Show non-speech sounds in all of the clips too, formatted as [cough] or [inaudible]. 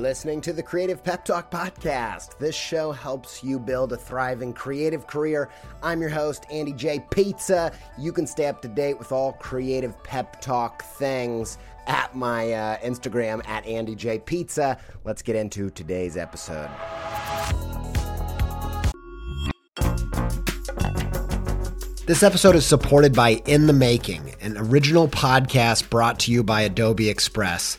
listening to the Creative Pep Talk Podcast. This show helps you build a thriving creative career. I'm your host, Andy J. Pizza. You can stay up to date with all creative pep talk things at my uh, Instagram at Andy J. Pizza. Let's get into today's episode. This episode is supported by In the Making, an original podcast brought to you by Adobe Express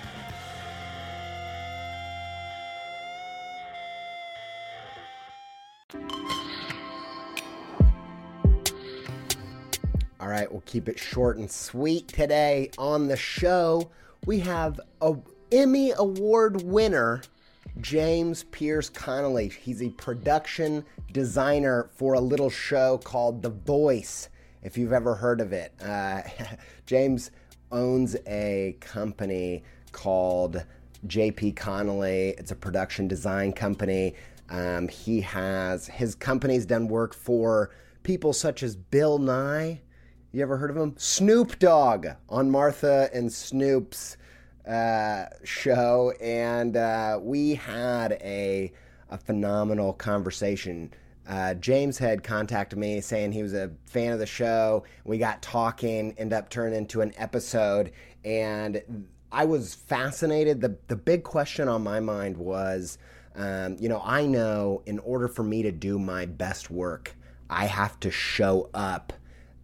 Right, we'll keep it short and sweet today. On the show, we have a Emmy Award winner, James Pearse Connelly. He's a production designer for a little show called The Voice, if you've ever heard of it. Uh, [laughs] James owns a company called JP Connelly. It's a production design company. Um, he has his company's done work for people such as Bill Nye you ever heard of him? Snoop Dogg on Martha and Snoop's uh, show, and uh, we had a a phenomenal conversation. Uh, James had contacted me saying he was a fan of the show. We got talking, ended up turning into an episode, and I was fascinated. the The big question on my mind was, um, you know, I know in order for me to do my best work, I have to show up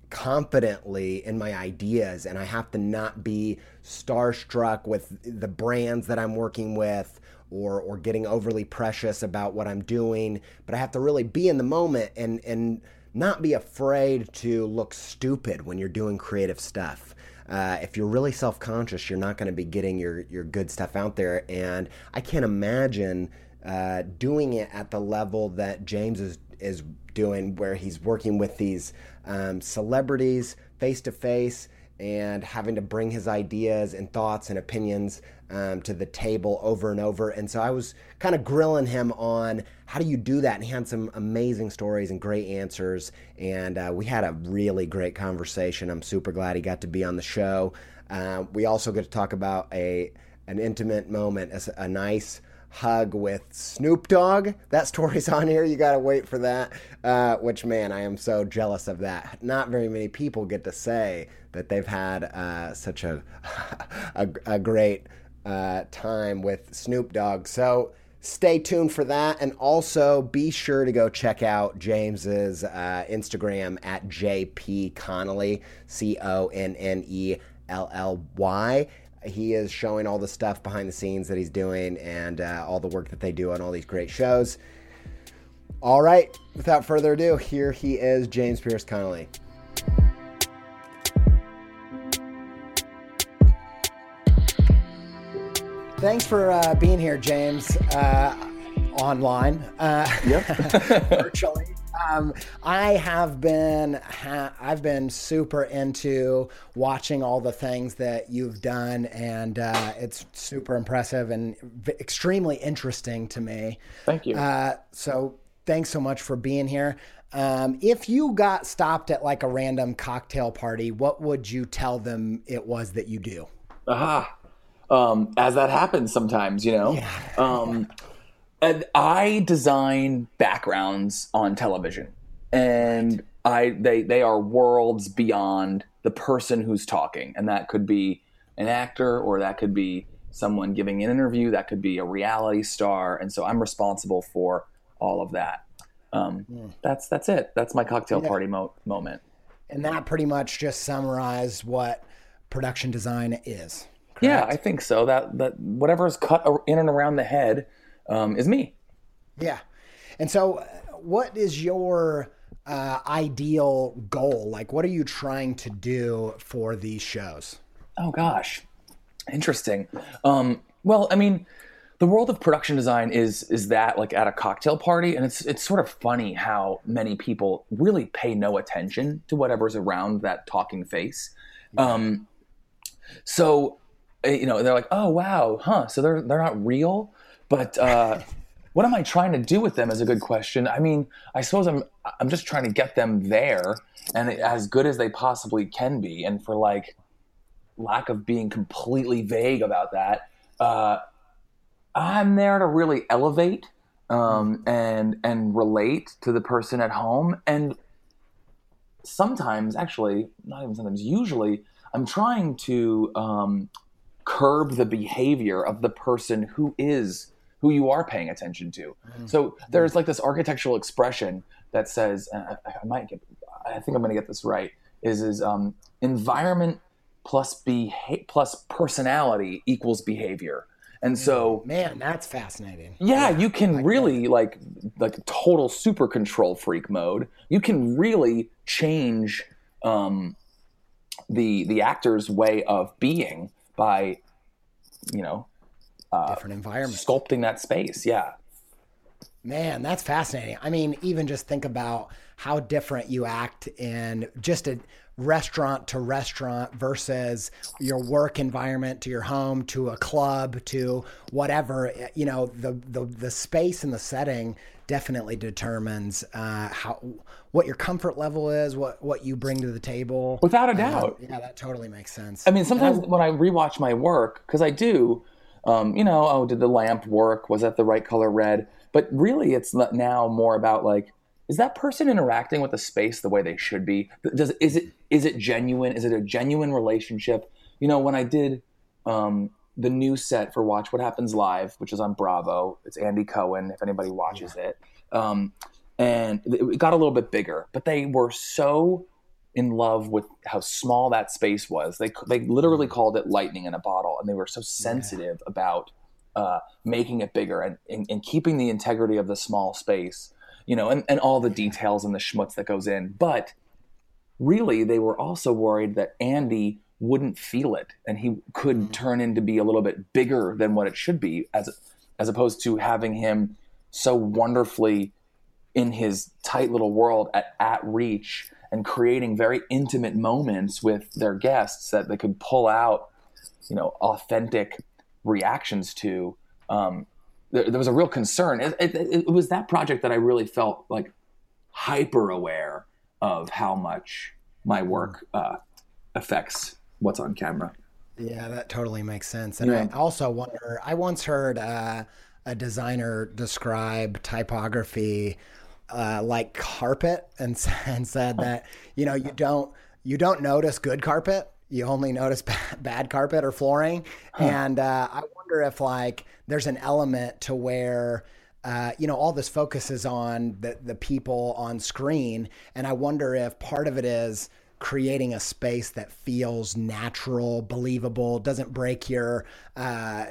confidently in my ideas and I have to not be starstruck with the brands that I'm working with or or getting overly precious about what I'm doing, but I have to really be in the moment and and not be afraid to look stupid when you're doing creative stuff. Uh, if you're really self-conscious, you're not going to be getting your your good stuff out there. And I can't imagine uh, doing it at the level that James is is doing, where he's working with these um, celebrities face to face and having to bring his ideas and thoughts and opinions um, to the table over and over. And so I was kind of grilling him on how do you do that? And he had some amazing stories and great answers. And uh, we had a really great conversation. I'm super glad he got to be on the show. Uh, we also get to talk about a an intimate moment, a, a nice hug with Snoop Dogg. That story's [laughs] on here. You got to wait for that. Uh, which, man, I am so jealous of that. Not very many people get to say that they've had uh, such a, [laughs] a, a, great uh, time with Snoop Dogg. So stay tuned for that. And also be sure to go check out James's uh, Instagram at JP Connelly, C O N N E L L Y he is showing all the stuff behind the scenes that he's doing and uh, all the work that they do on all these great shows. All right, without further ado, here he is, James Pearse Connelly. Thanks for uh, being here, James, uh, online. Uh, yep. [laughs] virtually. Um, I have been ha- I've been super into watching all the things that you've done, and uh, it's super impressive and v- extremely interesting to me. Thank you. Uh, so thanks so much for being here. Um, if you got stopped at like a random cocktail party, what would you tell them it was that you do? Aha. Um, as that happens sometimes, you know. Um, and I design backgrounds on television, and I they they are worlds beyond the person who's talking, and that could be an actor, or that could be someone giving an interview, that could be a reality star, and so I'm responsible for all of that. Um, That's that's it. That's my cocktail party mo- moment. And that pretty much just summarized what production design is. Yeah, I think so. That that whatever is cut in and around the head um, is me. Yeah. And so, uh, what is your uh, ideal goal? Like, what are you trying to do for these shows? Oh gosh, interesting. Um, well, I mean, the world of production design is is that like at a cocktail party, and it's it's sort of funny how many people really pay no attention to whatever's around that talking face. Um, so, uh, you know, they're like, oh wow, huh? So they're they're not real, but. Uh, what am I trying to do with them is a good question. I mean, I suppose I'm I'm just trying to get them there and as good as they possibly can be. And for like lack of being completely vague about that, uh, I'm there to really elevate um, and and relate to the person at home. And sometimes, actually, not even sometimes, usually, I'm trying to um, curb the behavior of the person who is who you are paying attention to. So there's like this architectural expression that says, and I, I might get, I think I'm going to get this right, is is um, environment plus beha- plus personality equals behavior. And so, Man, that's fascinating. yeah, you can really like like total super control freak mode. You can really change um, the the actor's way of being by, you know, Different environment, sculpting that space. Yeah. Man, that's fascinating. I mean, even just think about how different you act in just a restaurant to restaurant versus your work environment to your home to a club to whatever. You know, the the, the space and the setting definitely determines uh, how what your comfort level is, what what you bring to the table. Without a Uh, doubt. yeah, that totally makes sense. I mean, sometimes when I rewatch my work, because I do, um, you know, oh, did the lamp work? Was that the right color red? But really, it's now more about like, is that person interacting with the space the way they should be? Does is it is it genuine? Is it a genuine relationship? You know, when I did um, the new set for Watch What Happens Live, which is on Bravo, it's Andy Cohen. If anybody watches it, um, and it got a little bit bigger, but they were so in love with how small that space was. They they literally called it lightning in a bottle, and they were so sensitive about uh, making it bigger and, and, and keeping the integrity of the small space, you know, and, and all the details and the schmutz that goes in. But really, they were also worried that Andy wouldn't feel it, and he could turn into be a little bit bigger than what it should be, as as opposed to having him so wonderfully in his tight little world at, at reach and creating very intimate moments with their guests that they could pull out, you know, authentic reactions to. Um, there, there was a real concern. It, it, it was that project that I really felt like hyper aware of how much my work uh, affects what's on camera. Yeah, that totally makes sense. And Yeah. I also wonder, I once heard uh, a designer describe typography uh, like carpet and, [laughs] and said that, you know, you don't, you don't notice good carpet. You only notice ba- [laughs] bad carpet or flooring. And uh, I wonder if like there's an element to where, uh, you know, all this focuses on the, the people on screen. And I wonder if part of it is creating a space that feels natural, believable, doesn't break your, uh,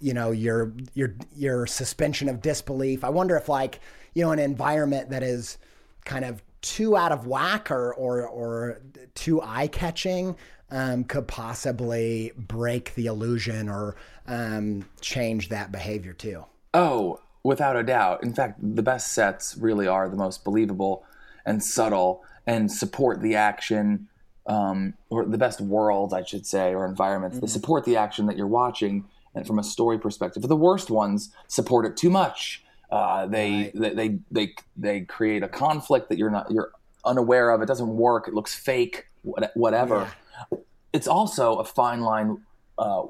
you know, your your your suspension of disbelief. I wonder if like you know an environment that is kind of too out of whack or or or too eye catching um, could possibly break the illusion or um, change that behavior too. Oh, without a doubt. In fact, the best sets really are the most believable and subtle and support the action, um, or the best worlds, I should say, or environments mm-hmm. that support the action that you're watching. And from a story perspective, the worst ones support it too much. Uh, they, right. they, they they they create a conflict that you're not you're unaware of. It doesn't work. It looks fake. Whatever. Yeah. It's also a fine line uh,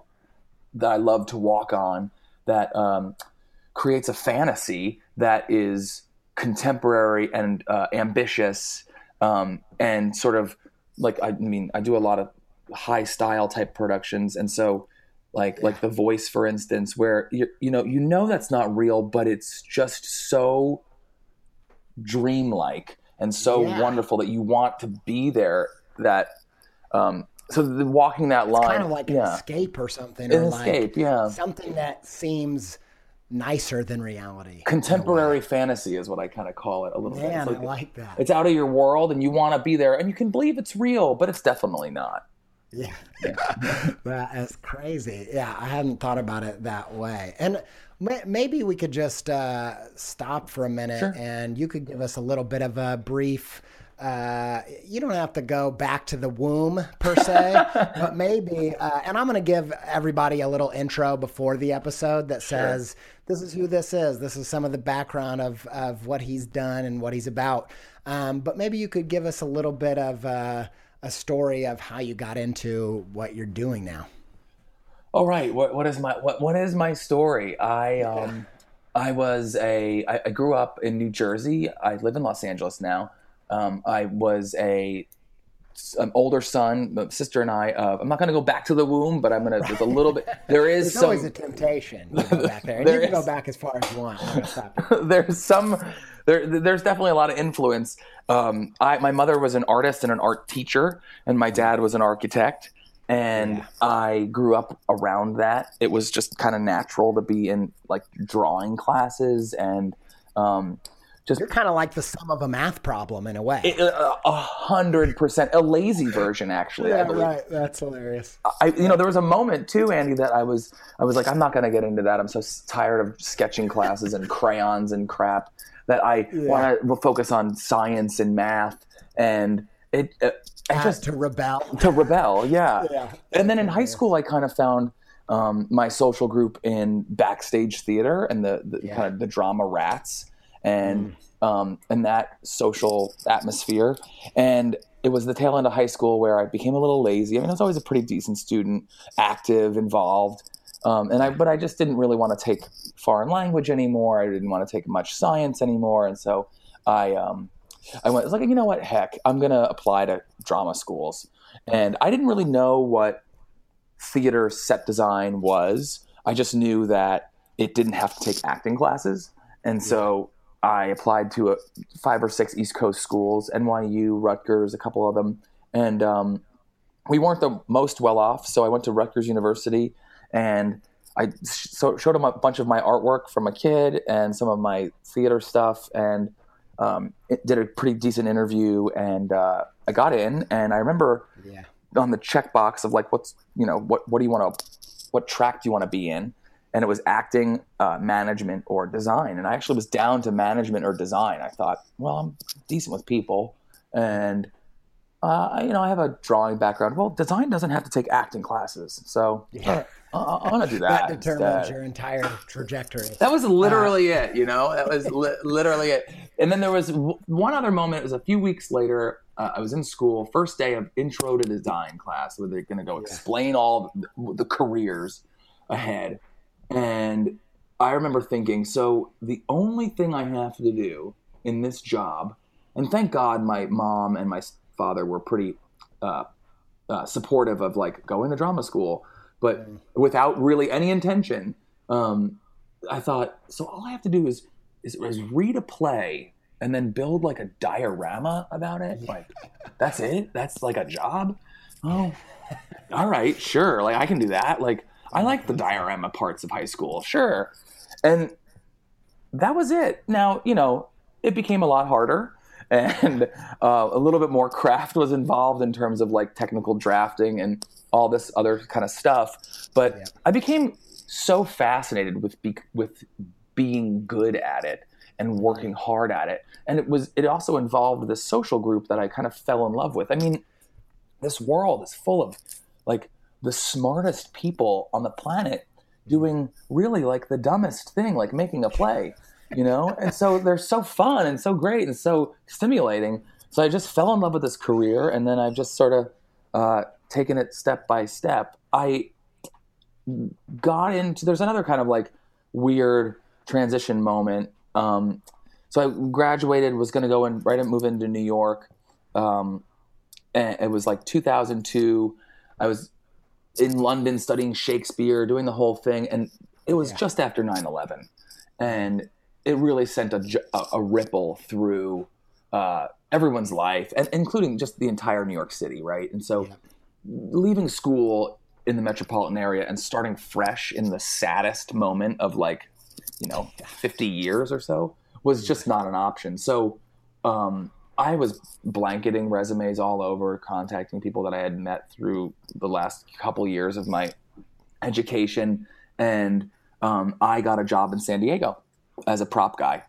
that I love to walk on. That um, creates a fantasy that is contemporary and uh, ambitious um, and sort of like I mean I do a lot of high style type productions and so like yeah. like the voice for instance where you you know you know that's not real but it's just so dreamlike and so yeah. wonderful that you want to be there that um so the, walking that it's line kind of like yeah. an escape or something an or escape like yeah something that seems nicer than reality. Contemporary fantasy is what I kind of call it a little Man, bit. Like, I like that. It's out of your world and you want to be there and you can believe it's real, but it's definitely not. Yeah. [laughs] [laughs] that is crazy. Yeah, I hadn't thought about it that way. And maybe we could just uh, stop for a minute sure. and you could give us a little bit of a brief uh, you don't have to go back to the womb per se, [laughs] but maybe, uh, and I'm going to give everybody a little intro before the episode that says, sure. this is who this is. This is some of the background of, of what he's done and what he's about. Um, but maybe you could give us a little bit of uh, a story of how you got into what you're doing now. All right. What, what is my, what, what is my story? I, um, I was a, I, I grew up in New Jersey. I live in Los Angeles now. Um, I was a an older son, my sister and I. Uh, I'm not going to go back to the womb, but I'm going to. There's a little bit. [laughs] There is There's some, always a temptation to go back there, and there you can is, go back as far as you want. [laughs] there's some. There, there's definitely a lot of influence. Um, I, my mother was an artist and an art teacher, and my dad was an architect. And yeah. I grew up around that. It was just kind of natural to be in like drawing classes and um, just you're kind of like the sum of a math problem in a way. Uh, a hundred percent, a lazy version actually. yeah, right. That's hilarious. I, you know, there was a moment too, Andy, that I was, I was like, I'm not going to get into that. I'm so tired of sketching classes and crayons and crap that I yeah. want to focus on science and math and it. Uh, I just to rebel. To rebel, yeah. yeah. And then in high school, I kind of found. Um, my social group in backstage theater and the, the yeah. kind of the drama rats and mm. um, and that social atmosphere. And it was the tail end of high school where I became a little lazy. I mean, I was always a pretty decent student, active, involved. Um, and I, but I just didn't really want to take foreign language anymore. I didn't want to take much science anymore, and so I, um, I went. I was like, you know what? Heck, I'm gonna apply to drama schools. And I didn't really know what theater set design was. I just knew that it didn't have to take acting classes, and so I applied to a, five or six East Coast schools, NYU, Rutgers, a couple of them, and um, we weren't the most well off. So I went to Rutgers University, and I so, showed them a bunch of my artwork from a kid and some of my theater stuff, and um, did a pretty decent interview, and uh, I got in. And I remember yeah. on the checkbox of like, what's you know, what what do you want to, what track do you want to be in? And it was acting, uh, management, or design. And I actually was down to management or design. I thought, well, I'm decent with people, and uh, you know, I have a drawing background. Well, design doesn't have to take acting classes, so yeah. I, I want to do that. that determines instead. your entire trajectory. That was literally uh, it. You know, that was li- literally it. And then there was w- one other moment. It was a few weeks later. Uh, I was in school, first day of intro to design class, where they're going to go yeah. explain all the, the careers ahead and I remember thinking, so the only thing I have to do in this job, and thank God my mom and my father were pretty uh, uh, supportive of like going to drama school, but without really any intention. Um, I thought, so all I have to do is, is, is read a play and then build like a diorama about it. Like that's it. That's like a job. Oh, all right, sure. Like I can do that. Like I like the diorama parts of high school, sure. And that was it. Now, you know, it became a lot harder. [laughs] and uh, a little bit more craft was involved in terms of like technical drafting and all this other kind of stuff. But Yeah. I became so fascinated with be- with being good at it and working hard at it, and it was it also involved this social group that I kind of fell in love with. I mean, this world is full of like the smartest people on the planet doing really like the dumbest thing, like making a play, you know? and so they're so fun and so great and so stimulating. So I just fell in love with this career and then I've just sort of uh, taken it step by step. I got into, there's another kind of like weird transition moment. Um, so I graduated, was going to go and right and move into New York. Um, and it was like 2002. I was in London studying Shakespeare, doing the whole thing, and it was Yeah. just after 9/11, and it really sent a, a, a ripple through uh, everyone's life, and including just the entire New York City, right? And so, Yeah. leaving school in the metropolitan area and starting fresh in the saddest moment of like, you know, 50 years or so was just not an option. So. Um, I was blanketing resumes all over, contacting people that I had met through the last couple years of my education, and um, I got a job in San Diego as a prop guy.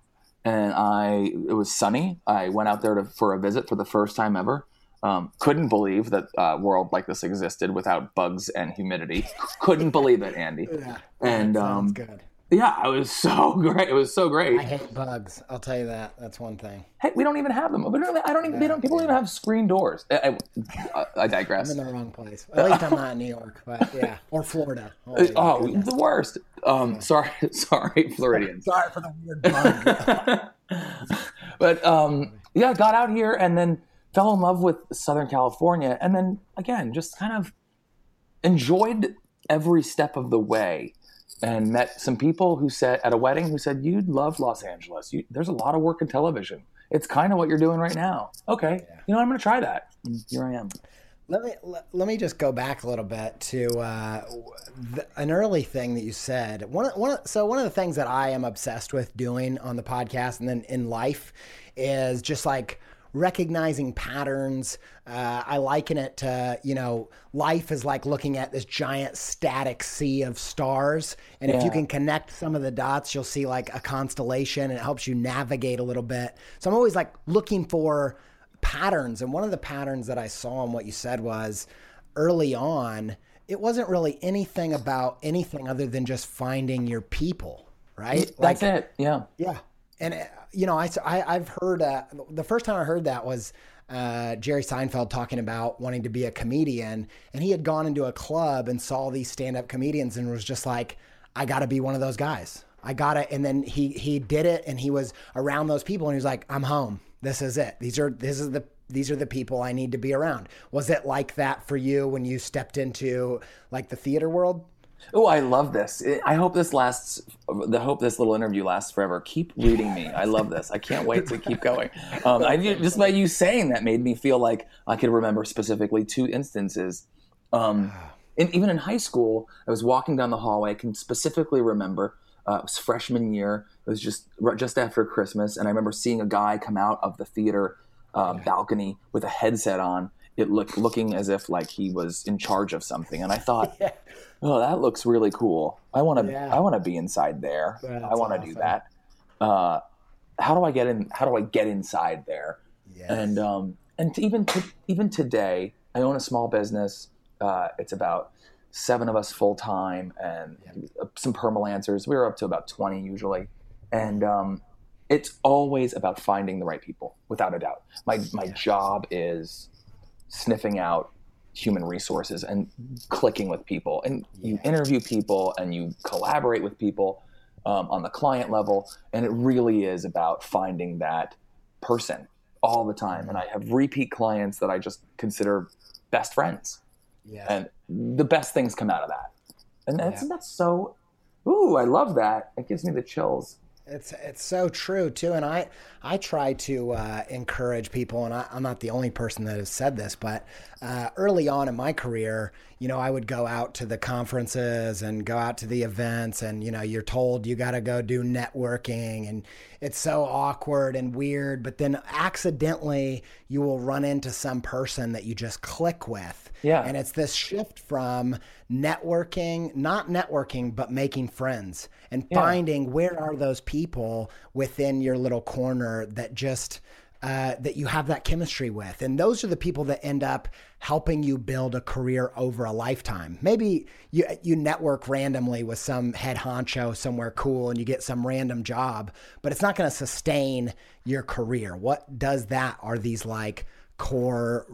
And I, it was sunny. I went out there to, for a visit for the first time ever. Um, couldn't believe that a world like this existed without bugs and humidity. [laughs] couldn't believe it, Andy. Yeah. And That sounds um, good. Yeah, it was [laughs] so great. It was so great. I hate bugs. I'll tell you that. That's one thing. Hey, we don't even have them. We don't even, I don't even. They don't. People don't even have screen doors. I, I, I I'm digress. in the wrong place. At least I'm not in New York, but yeah, or Florida. Oh, Oh, goodness. the worst. Um, sorry, [laughs] sorry, Floridians. [laughs] sorry for the weird bug. but um, yeah, got out here and then fell in love with Southern California, and then again, just kind of enjoyed every step of the way, and met some people who said at a wedding who said you'd love Los Angeles. You, there's a lot of work in television. It's kind of what you're doing right now. Okay, Yeah. you know I'm going to try that. And here I am. Let me let, let me just go back a little bit to uh, th- an early thing that you said. One one so one of the things that I am obsessed with doing on the podcast and then in life is just like recognizing patterns. Uh, I liken it to you know life is like looking at this giant static sea of stars, and if you can connect some of the dots, you'll see like a constellation, and it helps you navigate a little bit. So I'm always like looking for patterns. And one of the patterns that I saw in what you said was early on, it wasn't really anything about anything other than just finding your people, right? That's it. Yeah. Yeah. And, uh, you know, I, I, have heard uh, the first time I heard that was uh, Jerry Seinfeld talking about wanting to be a comedian. And he had gone into a club and saw these stand up comedians and was just like, I got to be one of those guys. I got it. And then he, he did it and he was around those people and he was like, I'm home. This is it. These are, this is the, these are the people I need to be around. Was it like that for you when you stepped into like the theater world? Oh, I love this. I hope this lasts. I hope this little interview lasts forever. Keep reading me. I love this. I can't wait to keep going. Um, I just by you saying that made me feel like I could remember specifically two instances. Um, and even in high school, I was walking down the hallway. I can specifically remember uh, it was freshman year. It was just just after Christmas, and I remember seeing a guy come out of the theater uh, balcony with a headset on. It looked looking as if like he was in charge of something, and I thought, [laughs] Yeah. Oh, that looks really cool. I want to. Yeah. I want to be inside there. That's I want to do that. Uh, how do I get in? How do I get inside there? Yes. And um, and even to, even today, I own a small business. Uh, it's about seven of us full time, and some permalancers. We're up to about twenty usually, and um, it's always about finding the right people, without a doubt. My my job is sniffing out human resources and clicking with people, and you interview people and you collaborate with people um, on the client level, and it really is about finding that person all the time. And I have repeat clients that I just consider best friends yeah. and the best things come out of that. And that's Yeah. that's so. Ooh, I love that. It gives me the chills. It's it's so true too, and I I try to uh, encourage people, and I, am not the only person that has said this, but uh, early on in my career, you know, I would go out to the conferences and go out to the events, and you know, you're told you got to go do networking, and it's so awkward and weird, but then accidentally you will run into some person that you just click with, yeah, and it's this shift from networking, not networking, but making friends and yeah. finding where are those people within your little corner that just uh, that you have that chemistry with. And those are the people that end up helping you build a career over a lifetime. Maybe you, you network randomly with some head honcho somewhere cool and you get some random job, but it's not going to sustain your career. What does that are these like core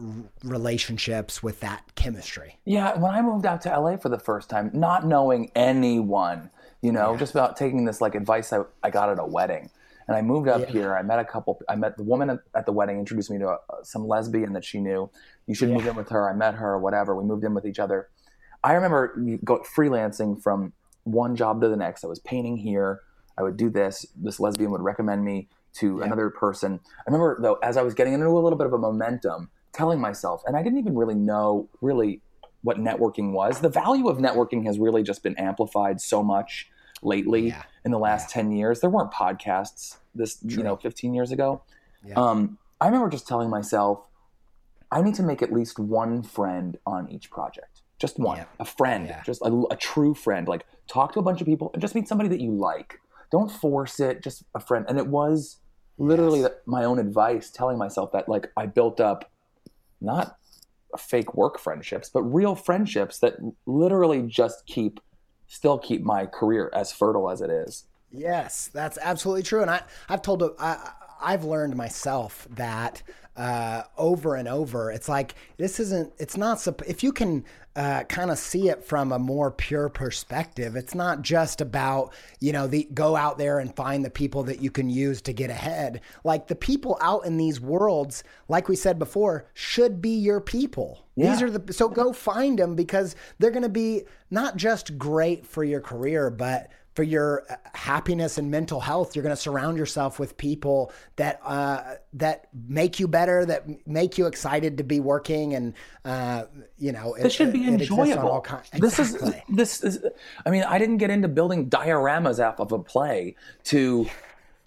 relationships with that chemistry? Yeah, when I moved out to LA for the first time, not knowing anyone, you know, yeah. just about taking this like advice I, I got at a wedding and I moved up yeah. here. I met a couple. I met the woman at, at the wedding, introduced me to a, some lesbian that she knew. You should yeah. move in with her. I met her. Whatever. We moved in with each other. I remember go, freelancing from one job to the next. I was painting here. I would do this. This lesbian would recommend me to yeah. another person. I remember though, as I was getting into a little bit of a momentum, telling myself, and I didn't even really know really what networking was. The value of networking has really just been amplified so much lately yeah. In the last yeah. 10 years. There weren't podcasts this, True. you know, 15 years ago. Yeah. Um, I remember just telling myself, I need to make at least one friend on each project. Just one, a friend, just a, a, true friend. Like talk to a bunch of people and just meet somebody that you like. Don't force it, just a friend. And it was literally yes. my own advice telling myself that like I built up not fake work friendships, but real friendships that literally just keep still keep my career as fertile as it is. Yes, that's absolutely true. And I, I've told, I, I've learned myself that uh, over and over. It's like this isn't. It's not. If you can uh, kind of see it from a more pure perspective, it's not just about you know the go out there and find the people that you can use to get ahead. Like the people out in these worlds, like we said before, should be your people. Yeah. These are the so go find them because they're going to be not just great for your career, but for your uh, happiness and mental health, you're going to surround yourself with people that uh, that make you better, that make you excited to be working, and uh, you know, this it, should be enjoyable. Exactly. This is this is. I mean, I didn't get into building dioramas off of a play to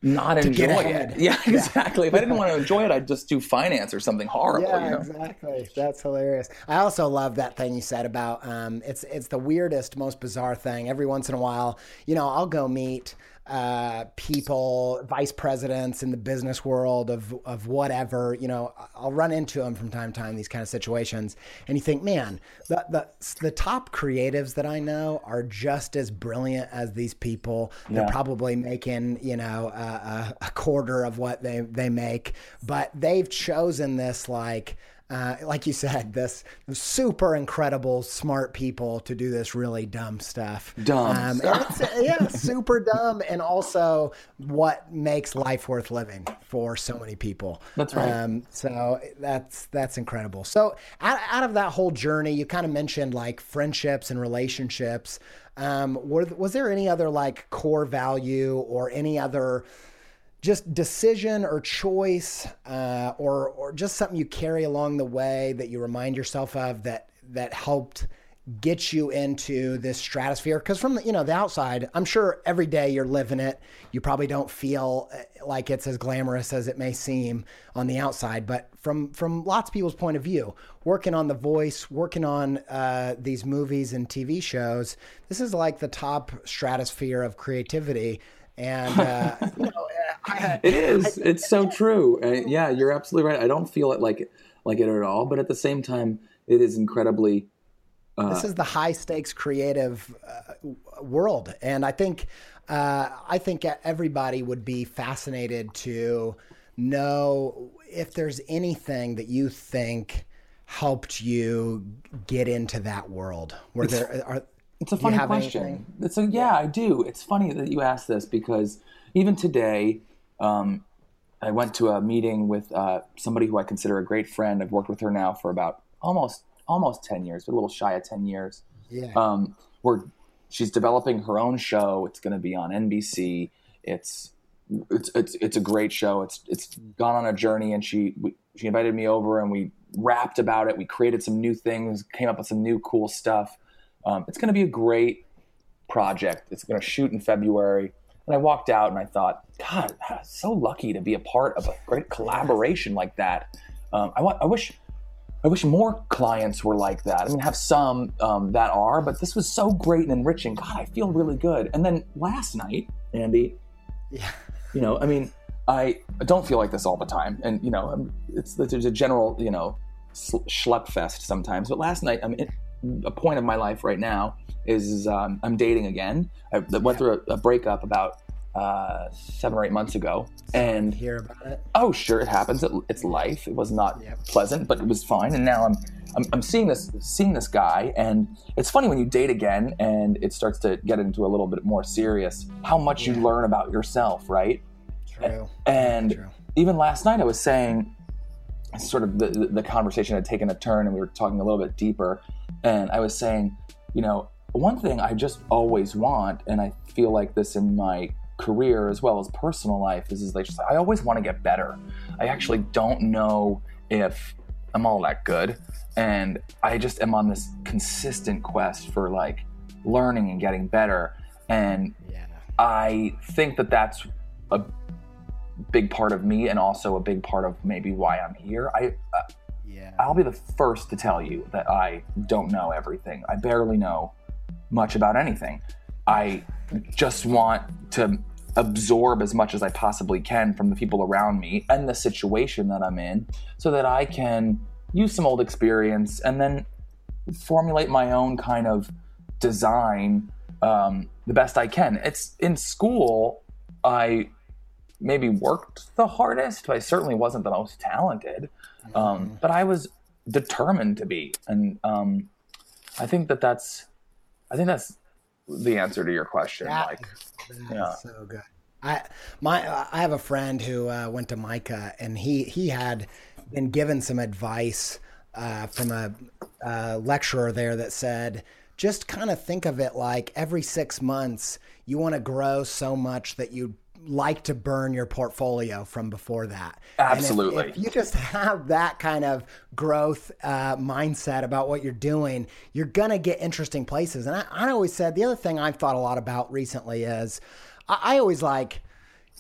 not enjoy it. [laughs] Yeah, exactly. If I didn't want to [laughs] enjoy it, I'd just do finance or something horrible. Yeah, you know? exactly. That's hilarious. I also love that thing you said about um, it's it's the weirdest, most bizarre thing. Every once in a while, you know, I'll go meet uh, people, vice presidents in the business world of of whatever. You know, I'll run into them from time to time. These kind of situations, and you think, man, the the the top creatives that I know are just as brilliant as these people. Yeah. They're probably making you know a, a quarter of what they they make, but they've chosen this like uh, like you said, this super incredible, smart people to do this really dumb stuff. Dumb. Um, yeah, super dumb, and also what makes life worth living for so many people. That's right. Um, so that's that's incredible. So out, out of that whole journey, you kind of mentioned like friendships and relationships. Um, were, was there any other like core value or any other just decision or choice uh, or or just something you carry along the way that you remind yourself of that that helped get you into this stratosphere? Because from the you know the outside i'm sure every day you're living it. You probably don't feel uh, like it's as glamorous as it may seem on the outside but from from lots of people's point of view working on the voice working on uh, these movies and tv shows this is like the top stratosphere of creativity. And uh, [laughs] you know, [laughs] it is. It's so true. Uh, [laughs] yeah, you're absolutely right. I don't feel it like like it at all, but at the same time, it is incredibly. Uh, this is the high stakes creative uh, world, and I think uh, I think everybody would be fascinated to know if there's anything that you think helped you get into that world where there are it's a funny question. Anything? It's a yeah, I do. It's funny that you asked this because even today, um, I went to a meeting with uh, somebody who I consider a great friend. I've worked with her now for about almost almost ten years, a little shy of ten years. Yeah. Um, where she's developing her own show. It's going to be on NBC. It's it's it's it's a great show. It's it's gone on a journey, and she we, she invited me over, and we rapped about it. We created some new things, came up with some new cool stuff. Um, it's going to be a great project. It's going to shoot in February. And I walked out and I thought, God, [sighs] I'm so lucky to be a part of a great collaboration like that. Um, I, want, I wish I wish more clients were like that. I mean, have some um, that are, but this was so great and enriching. God, I feel really good. And then last night, Andy, Yeah. you know, I mean, I don't feel like this all the time, and you know, it's there's a general, you know, schlep fest sometimes. But last night, I'm in, a point of my life right now is um, I'm dating again. I went through a, a breakup about uh, seven or eight months ago, and Hear about it? oh sure it happens it, it's life it was not Yep. pleasant but it was fine and now I'm, I'm i'm seeing this seeing this guy and it's funny when you date again and it starts to get into a little bit more serious how much you learn about yourself right True. and True. even last night i was saying sort of the the conversation had taken a turn and we were talking a little bit deeper and i was saying you know one thing i just always want and i feel like this in my career as well as personal life is, is like i always want to get better i actually don't know if i'm all that good and i just am on this consistent quest for like learning and getting better and Yeah. I think that that's a big part of me and also a big part of maybe why I'm here. I uh. I'll be the first to tell you that I don't know everything. I barely know much about anything. I just want to absorb as much as I possibly can from the people around me and the situation that I'm in so that I can use some old experience and then formulate my own kind of design um, the best I can. It's in school, I maybe worked the hardest, but I certainly wasn't the most talented. Um, but I was determined to be, and um, I think that that's, I think that's the answer to your question. That like, is- that is yeah. so good. I my I have a friend who uh, went to MICA, and he he had been given some advice uh, from a, a lecturer there that said, just kind of think of it like every six months you want to grow so much that you like to burn your portfolio from before that. And if- Absolutely. if you just have that kind of growth uh, mindset about what you're doing, you're gonna get interesting places. And I, I always said the other thing I've thought a lot about recently is I, I always like.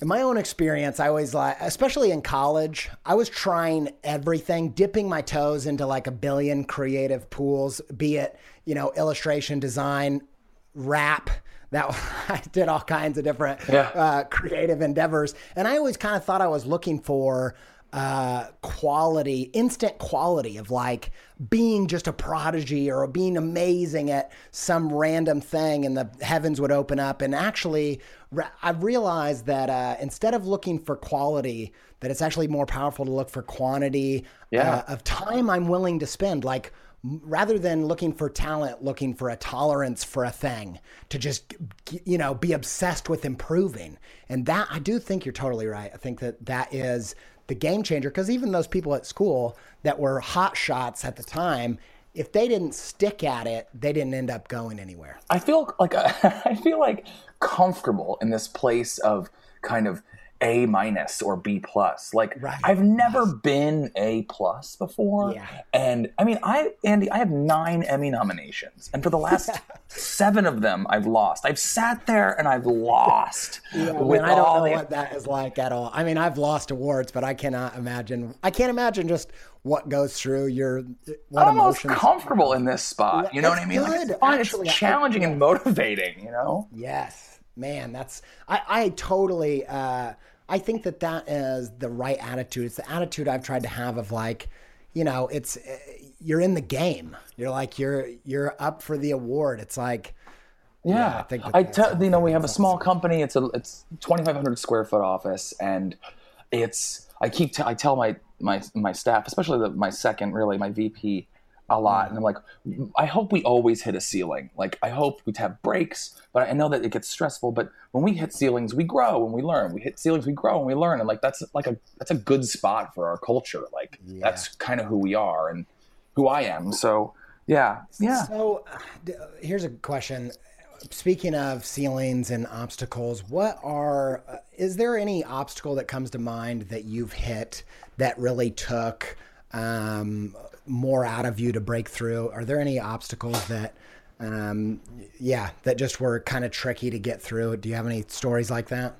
In my own experience, I always like, especially in college, I was trying everything, dipping my toes into like a billion creative pools, be it, you know, illustration, design, rap. That [laughs] I did all kinds of different Yeah. uh, creative endeavors, and I always kind of thought I was looking for uh, quality, instant quality of like being just a prodigy or being amazing at some random thing, and the heavens would open up. And actually, I've realized that uh, instead of looking for quality, that it's actually more powerful to look for quantity Yeah. uh, of time I'm willing to spend. Like rather than looking for talent, looking for a tolerance for a thing to just you know be obsessed with improving. And that I do think you're totally right. I think that that is the game changer because even those people at school that were hot shots at the time, if they didn't stick at it, they didn't end up going anywhere. I feel like [laughs] I feel like comfortable in this place of kind of A minus or B plus. Like Right. I've never been A plus before, Yeah. and I mean, I Andy, I have nine Emmy nominations, and for the last [laughs] seven of them, I've lost. I've sat there and I've lost [laughs] with And I don't know the what that is like at all. I mean, I've lost awards, but I cannot imagine. I can't imagine just what goes through your what I'm almost emotions. comfortable in this spot. You know what I It's mean? Like, it's actually. It's I- challenging and motivating. You know? Yes, man, that's I, I totally uh, I think that that is the right attitude. It's the attitude I've tried to have of like, you know, it's uh, you're in the game. You're like you're you're up for the award. It's like Yeah, I think that I tell you know we have a small company. It's a it's 2,500 square foot office, and it's I keep t- I tell my my my staff, especially the, my second really my VP, a lot, and I'm like, I hope we always hit a ceiling. Like I hope we have breaks, but I know that it gets stressful. But when we hit ceilings, we grow and we learn. We hit ceilings, we grow and we learn, and like that's like a that's a good spot for our culture. Like that's kind of who we are and who I am. So yeah, yeah. So, uh, d- here's a question. speaking of ceilings and obstacles, what are uh, is there any obstacle that comes to mind that you've hit that really took um, more out of you to break through? Are there any obstacles that, um, yeah, that just were kind of tricky to get through? Do you have any stories like that?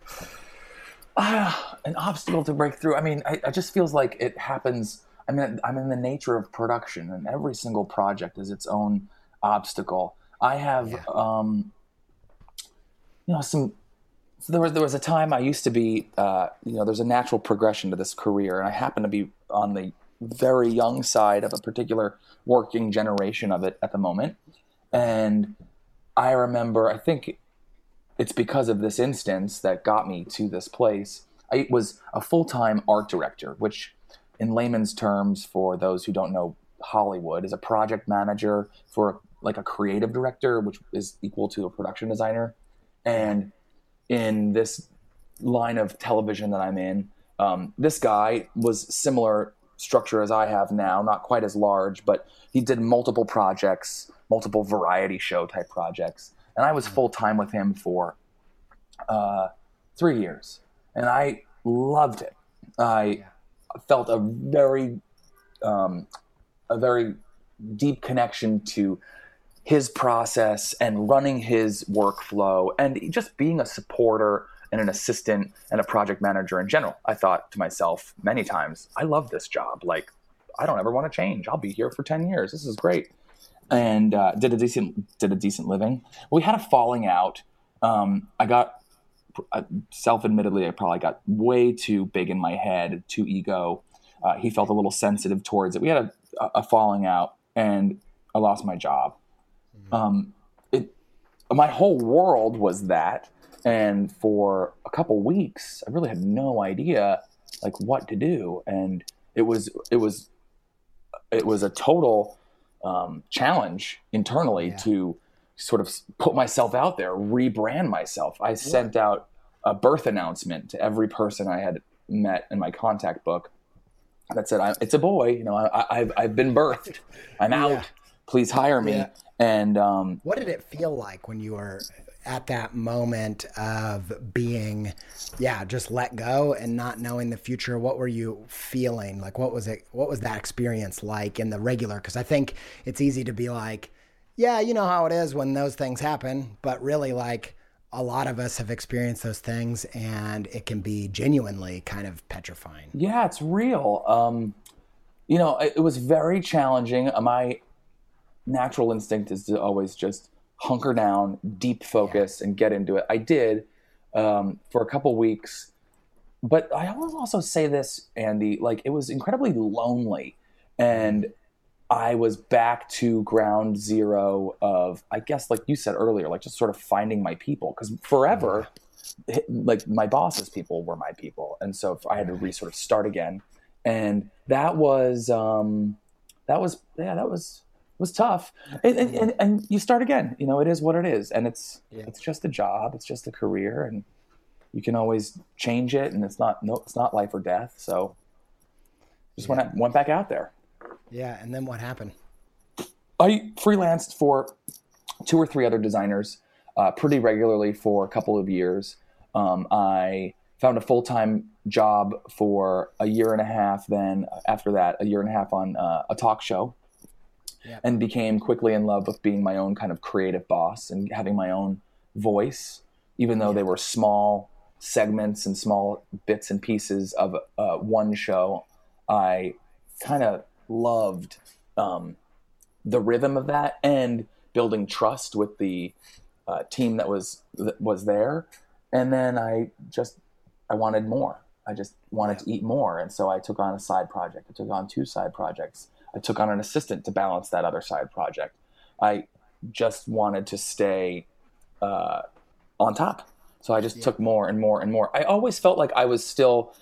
Uh, an obstacle to break through. I mean, I, it just feels like it happens. I mean, I'm in the nature of production, and every single project is its own obstacle. I have, yeah. um, you know, some. So there was there was a time I used to be, uh, you know, there's a natural progression to this career, and I happen to be on the very young side of a particular working generation of it at the moment. And I remember, I think it's because of this instance that got me to this place. I was a full time art director, which, in layman's terms, for those who don't know Hollywood, is a project manager for like a creative director, which is equal to a production designer. And in this line of television that I'm in, um, this guy was similar structure as I have now, not quite as large, but he did multiple projects, multiple variety show type projects. And I was mm-hmm. full time with him for uh, three years. And I loved it. I felt a very, um, a very deep connection to his process and running his workflow and just being a supporter and an assistant and a project manager in general. I thought to myself many times, I love this job. Like, I don't ever want to change. I'll be here for 10 years. This is great. And uh, did a decent did a decent living. We had a falling out. Um, I got uh, self-admittedly, I probably got way too big in my head, too ego. Uh, he felt a little sensitive towards it. We had a, a falling out, and I lost my job. Mm-hmm. Um, it, my whole world was that, and for a couple weeks i really had no idea like what to do and it was it was it was a total um, challenge internally yeah. to sort of put myself out there rebrand myself i sent out a birth announcement to every person i had met in my contact book that said it's a boy you know I, have I've been birthed i'm [laughs] out yeah. please hire me yeah. and um, what did it feel like when you were at that moment of being yeah just let go and not knowing the future what were you feeling? Like what was it what was that experience like in the regular? Because i think it's easy to be like yeah you know how it is when those things happen but really like a lot of us have experienced those things and it can be genuinely kind of petrifying. Yeah it's real. Um you know it, it was very challenging. My natural instinct is to always just hunker down, deep focus, and get into it. I did um, for a couple weeks, but I will also say this, Andy, like it was incredibly lonely, and I was back to ground zero of, I guess, like you said earlier, like just sort of finding my people, because forever. Like my boss's people were my people, and so I had to re sort of start again, and that was um, that was yeah that was was tough. And, and, and, you start again you know it is what it is. And it's yeah. it's just a job it's just a career and you can always change it and it's not no it's not life or death. So just yeah. went went back out there. Yeah and then what happened? I freelanced for two or three other designers uh, pretty regularly for a couple of years. Um, i found a full-time job for a year and a half then after that a year and a half on uh, a talk show and became quickly in love with being my own kind of creative boss and having my own voice, even though they were small segments and small bits and pieces of uh, one show. I kind of loved um, the rhythm of that and building trust with the uh, team that was that was there. And then I just I wanted more. I just wanted to eat more, and so I took on a side project. I took on two side projects I took on an assistant to balance that other side project. I just wanted to stay uh, on top. So I just yeah. took more and more and more. I always felt like I was still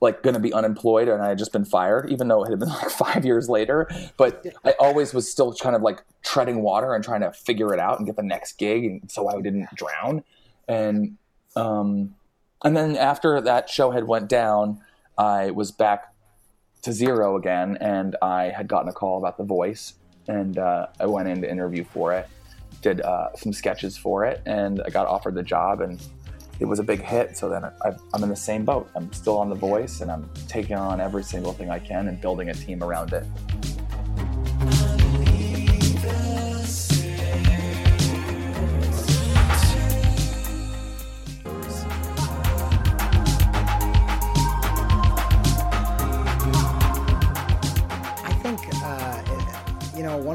like going to be unemployed and I had just been fired, even though it had been like [laughs] five years later. But I always was still kind of like treading water and trying to figure it out and get the next gig, and so I didn't drown. And um, and then after that show had went down, I was back to zero again, and I had gotten a call about The Voice, and uh, I went in to interview for it, did uh, some sketches for it, and I got offered the job, and it was a big hit. So then I, I'm in the same boat. I'm still on The Voice, and I'm taking on every single thing I can and building a team around it.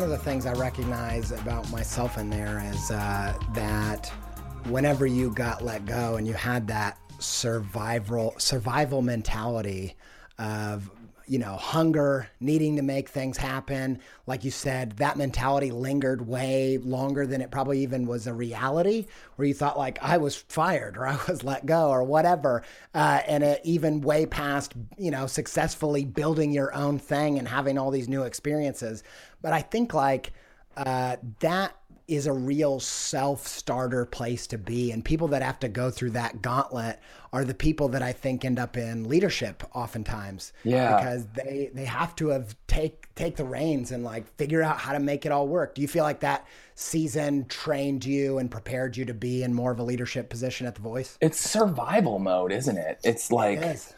One of the things I recognize about myself in there is uh, that whenever you got let go and you had that survival survival mentality of you know, hunger, needing to make things happen. Like you said, that mentality lingered way longer than it probably even was a reality, where you thought, like, I was fired or I was let go or whatever. Uh, and it even way past, you know, successfully building your own thing and having all these new experiences. But I think, like, uh, that is a real self starter place to be. And people that have to go through that gauntlet are the people that I think end up in leadership oftentimes. Yeah. Because they, they have to have take, take the reins and like figure out how to make it all work. Do you feel like that season trained you and prepared you to be in more of a leadership position at the voice? It's survival mode, isn't it? It's like, it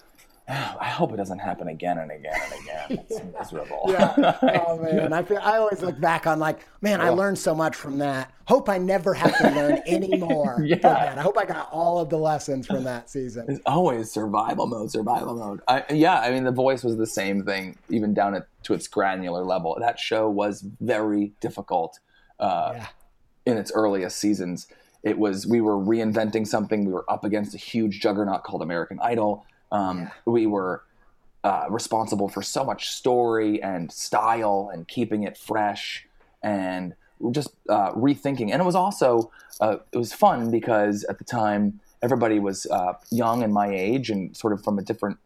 [sighs] I hope it doesn't happen again and again and again. It's [laughs] miserable. yeah. Oh [laughs] man, I feel I always look back on like, man, I learned so much from that. Hope I never have to learn [laughs] any more. yeah. I hope I got all of the lessons from that season. It's always survival mode, survival mode. I, yeah, I mean, The Voice was the same thing, even down at, to its granular level. That show was very difficult uh, in its earliest seasons. It was we were reinventing something. We were up against a huge juggernaut called American Idol um, yeah. We were uh, responsible for so much story and style and keeping it fresh and just uh, rethinking. And it was also uh, it was fun because at the time everybody was uh, young and my age and sort of from a different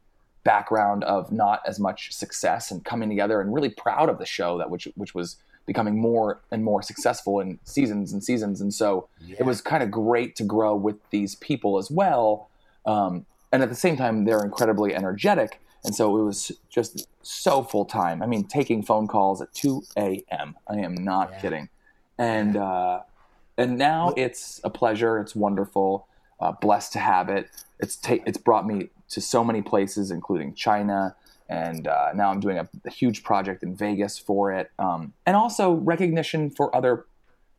background of not as much success and coming together and really proud of the show that which which was becoming more and more successful in seasons and seasons and so yeah. it was kind of great to grow with these people as well um, and at the same time they're incredibly energetic. And so it was just so full time. I mean taking phone calls at 2 a.m i am not yeah. kidding. And uh, and now it's a pleasure. It's wonderful. Uh, blessed to have it. It's ta- it's brought me to so many places including china. And uh, now i'm doing a, a, huge project in vegas for it. Um, and also recognition for other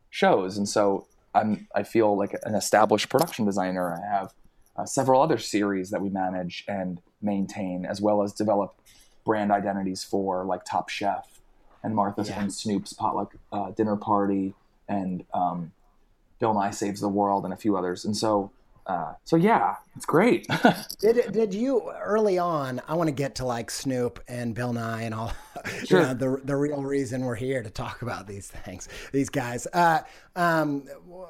shows. And so i'm i feel like an established production designer. I have uh, several other series that we manage and maintain, as well as develop brand identities for, like Top Chef and Martha's yeah. and Snoop's Potluck uh, Dinner Party and um, Bill Nye Saves the World and a few others. And so, uh, so yeah, it's great. [laughs] did did you early on? I want to get to like Snoop and Bill Nye and all. [laughs] Sure. You know, the the real reason we're here to talk about these things, these guys. Uh, um,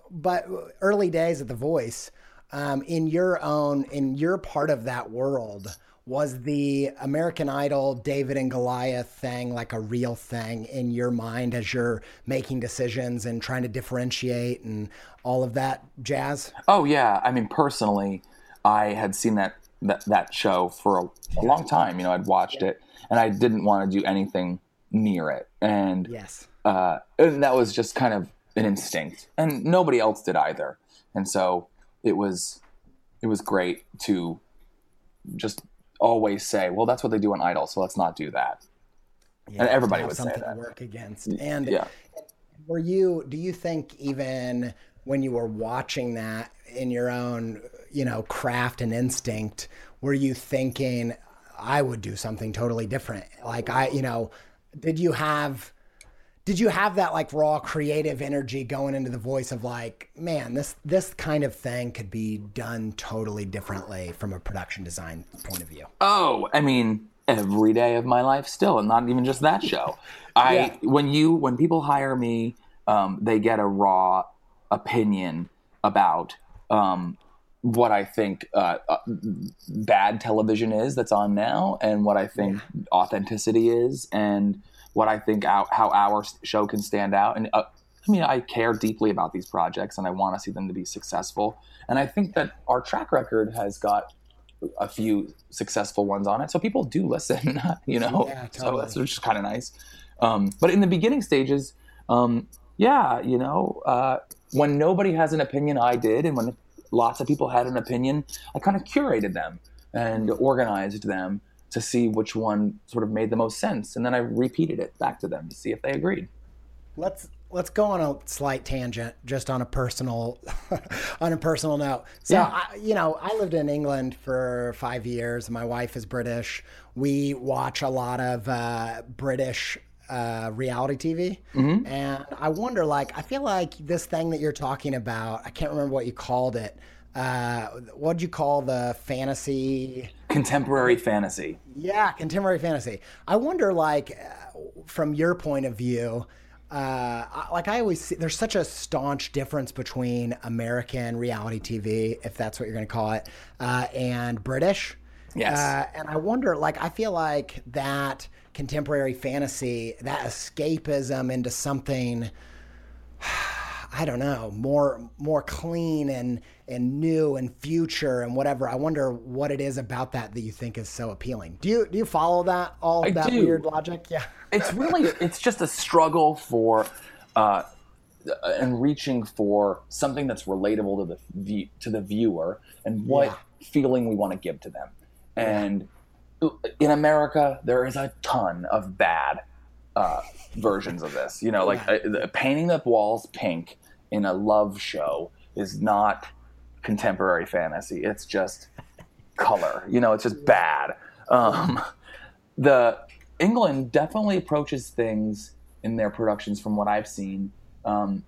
but early days at The Voice um, in your own in your part of that world was the American Idol David and Goliath thing like a real thing in your mind as you're making decisions and trying to differentiate and all of that jazz? Oh yeah, I mean personally, I had seen that that, that show for a, a long time. You know, I'd watched yeah. it and I didn't want to do anything near it. And yes, uh, and that was just kind of an instinct, and nobody else did either. And so it was it was great to just always say, well, that's what they do on Idol, so let's not do that. Yeah, and everybody would say that. To work against. And yeah. were you? Do you think even when you were watching that in your own, you know, craft and instinct, were you thinking, I would do something totally different? Like I, you know, did you have? Did you have that like raw creative energy going into the voice of like man this this kind of thing could be done totally differently from a production design point of view oh i mean every day of my life still and not even just that show i yeah. when you when people hire me um, they get a raw opinion about um, what I think uh, uh, bad television is that's on now, and what I think yeah. authenticity is, and what I think how our show can stand out. And uh, I mean, I care deeply about these projects and I want to see them to be successful. And I think that our track record has got a few successful ones on it. So people do listen, [laughs] you know? Yeah, totally. So that's just kind of nice. Um, but in the beginning stages, um, yeah, you know, uh, when nobody has an opinion, I did, and when lots of people had an opinion, I kind of curated them and organized them to see which one sort of made the most sense, and then I repeated it back to them to see if they agreed. Let's let's go on a slight tangent, just on a personal [laughs] on a personal note. So, yeah. I, you know, I lived in England for five years. My wife is British. We watch a lot of uh, British uh, reality TV. Mm-hmm. And I wonder, like, I feel like this thing that you're talking about, I can't remember what you called it. Uh, what'd you call the fantasy? Contemporary fantasy. Yeah, contemporary fantasy. I wonder, like, uh, from your point of view, uh, like I always see, there's such a staunch difference between American reality TV, if that's what you're going to call it, uh, and British. Yes. Uh, and I wonder, like, I feel like that contemporary fantasy, that escapism into something, [sighs] I don't know, more more clean and and new and future and whatever. I wonder what it is about that that you think is so appealing. Do you do you follow that all I that do. weird logic? Yeah. [laughs] It's really it's just a struggle for. Uh, and reaching for something that's relatable to the to the viewer and what yeah. feeling we want to give to them. And in America, there is a ton of bad uh, versions of this. You know, like uh, painting the walls pink in a love show is not contemporary fantasy. It's just color. You know, it's just bad. Um, the England definitely approaches things in their productions, from what I've seen, um,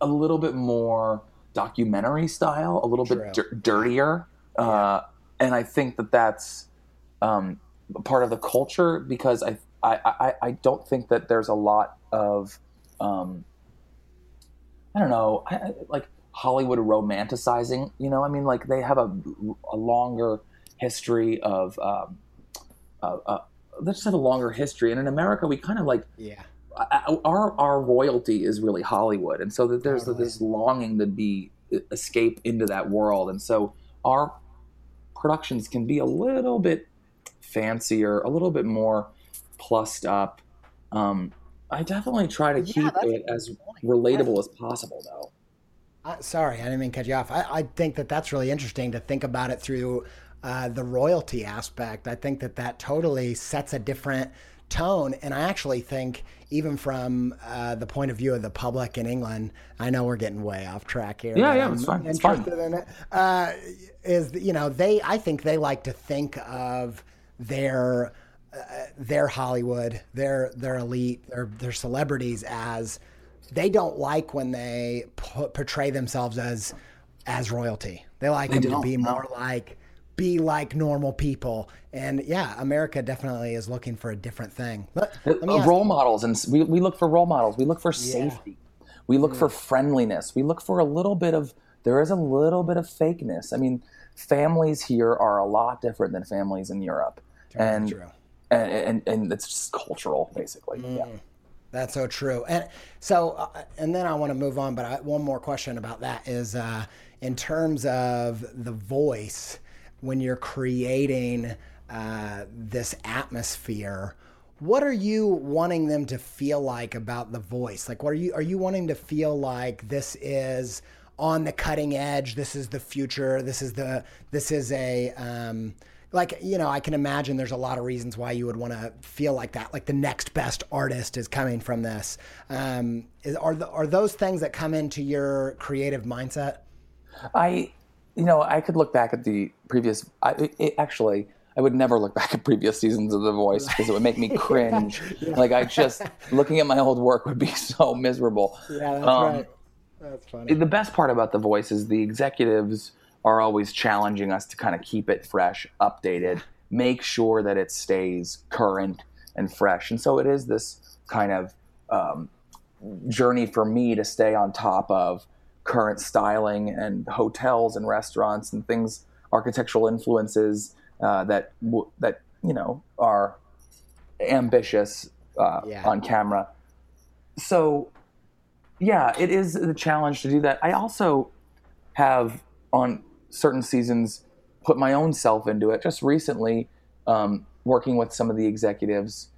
a little bit more documentary style, a little True. bit dir- dirtier. Uh, and I think that that's um, part of the culture because I, I, I, I, don't think that there's a lot of, um, I don't know, I, like Hollywood romanticizing, you know, I mean, like they have a, a longer history of, um, uh, uh, they just have a longer history. And in America, we kind of like, yeah, our, our royalty is really Hollywood. And so that there's totally. this longing to be escape into that world. And so our productions can be a little bit fancier, a little bit more plussed up. Um, I definitely try to keep it as relatable as possible, though. Sorry, I didn't mean to cut you off. I, I, think that that's really interesting to think about it through uh, the royalty aspect. I think that that totally sets a different tone. And I actually think, even from uh, the point of view of the public in England, I know we're getting way off track here. Yeah, yeah, it's fine. It's fine. In it, uh, is you know they? I think they like to think of their uh, their Hollywood, their their elite, their their celebrities as they don't like when they portray themselves as as royalty. They like they them to be more like be like normal people. And yeah, America definitely is looking for a different thing. Let, let uh, role models, and we, we look for role models. We look for safety. Yeah. We look mm. for friendliness. We look for a little bit of. There is a little bit of fakeness. I mean, families here are a lot different than families in Europe and, and, and and it's just cultural basically. Mm. Yeah. That's so true. And so, uh, and then I want to move on, but I, one more question about that is uh, in terms of the voice, when you're creating uh, this atmosphere, what are you wanting them to feel like about the voice? Like, what are you, are you wanting to feel like this is on the cutting edge? This is the future. This is the, this is a, um, like you know i can imagine there's a lot of reasons why you would want to feel like that like the next best artist is coming from this um, is, are, the, are those things that come into your creative mindset i you know i could look back at the previous I, it, actually I would never look back at previous seasons of The Voice [laughs] because it would make me cringe. yeah. Like I just looking at my old work would be [laughs] so miserable. Yeah, that's um, right. That's funny. The best part about The Voice is the executives are always challenging us to kind of keep it fresh, updated, make sure that it stays current and fresh. And so it is this kind of um, journey for me to stay on top of current styling and hotels and restaurants and things, architectural influences uh, that that you know are ambitious uh, yeah. on camera. So yeah, it is the challenge to do that. I also have on certain seasons put my own self into it. Just recently, um, working with some of the executives,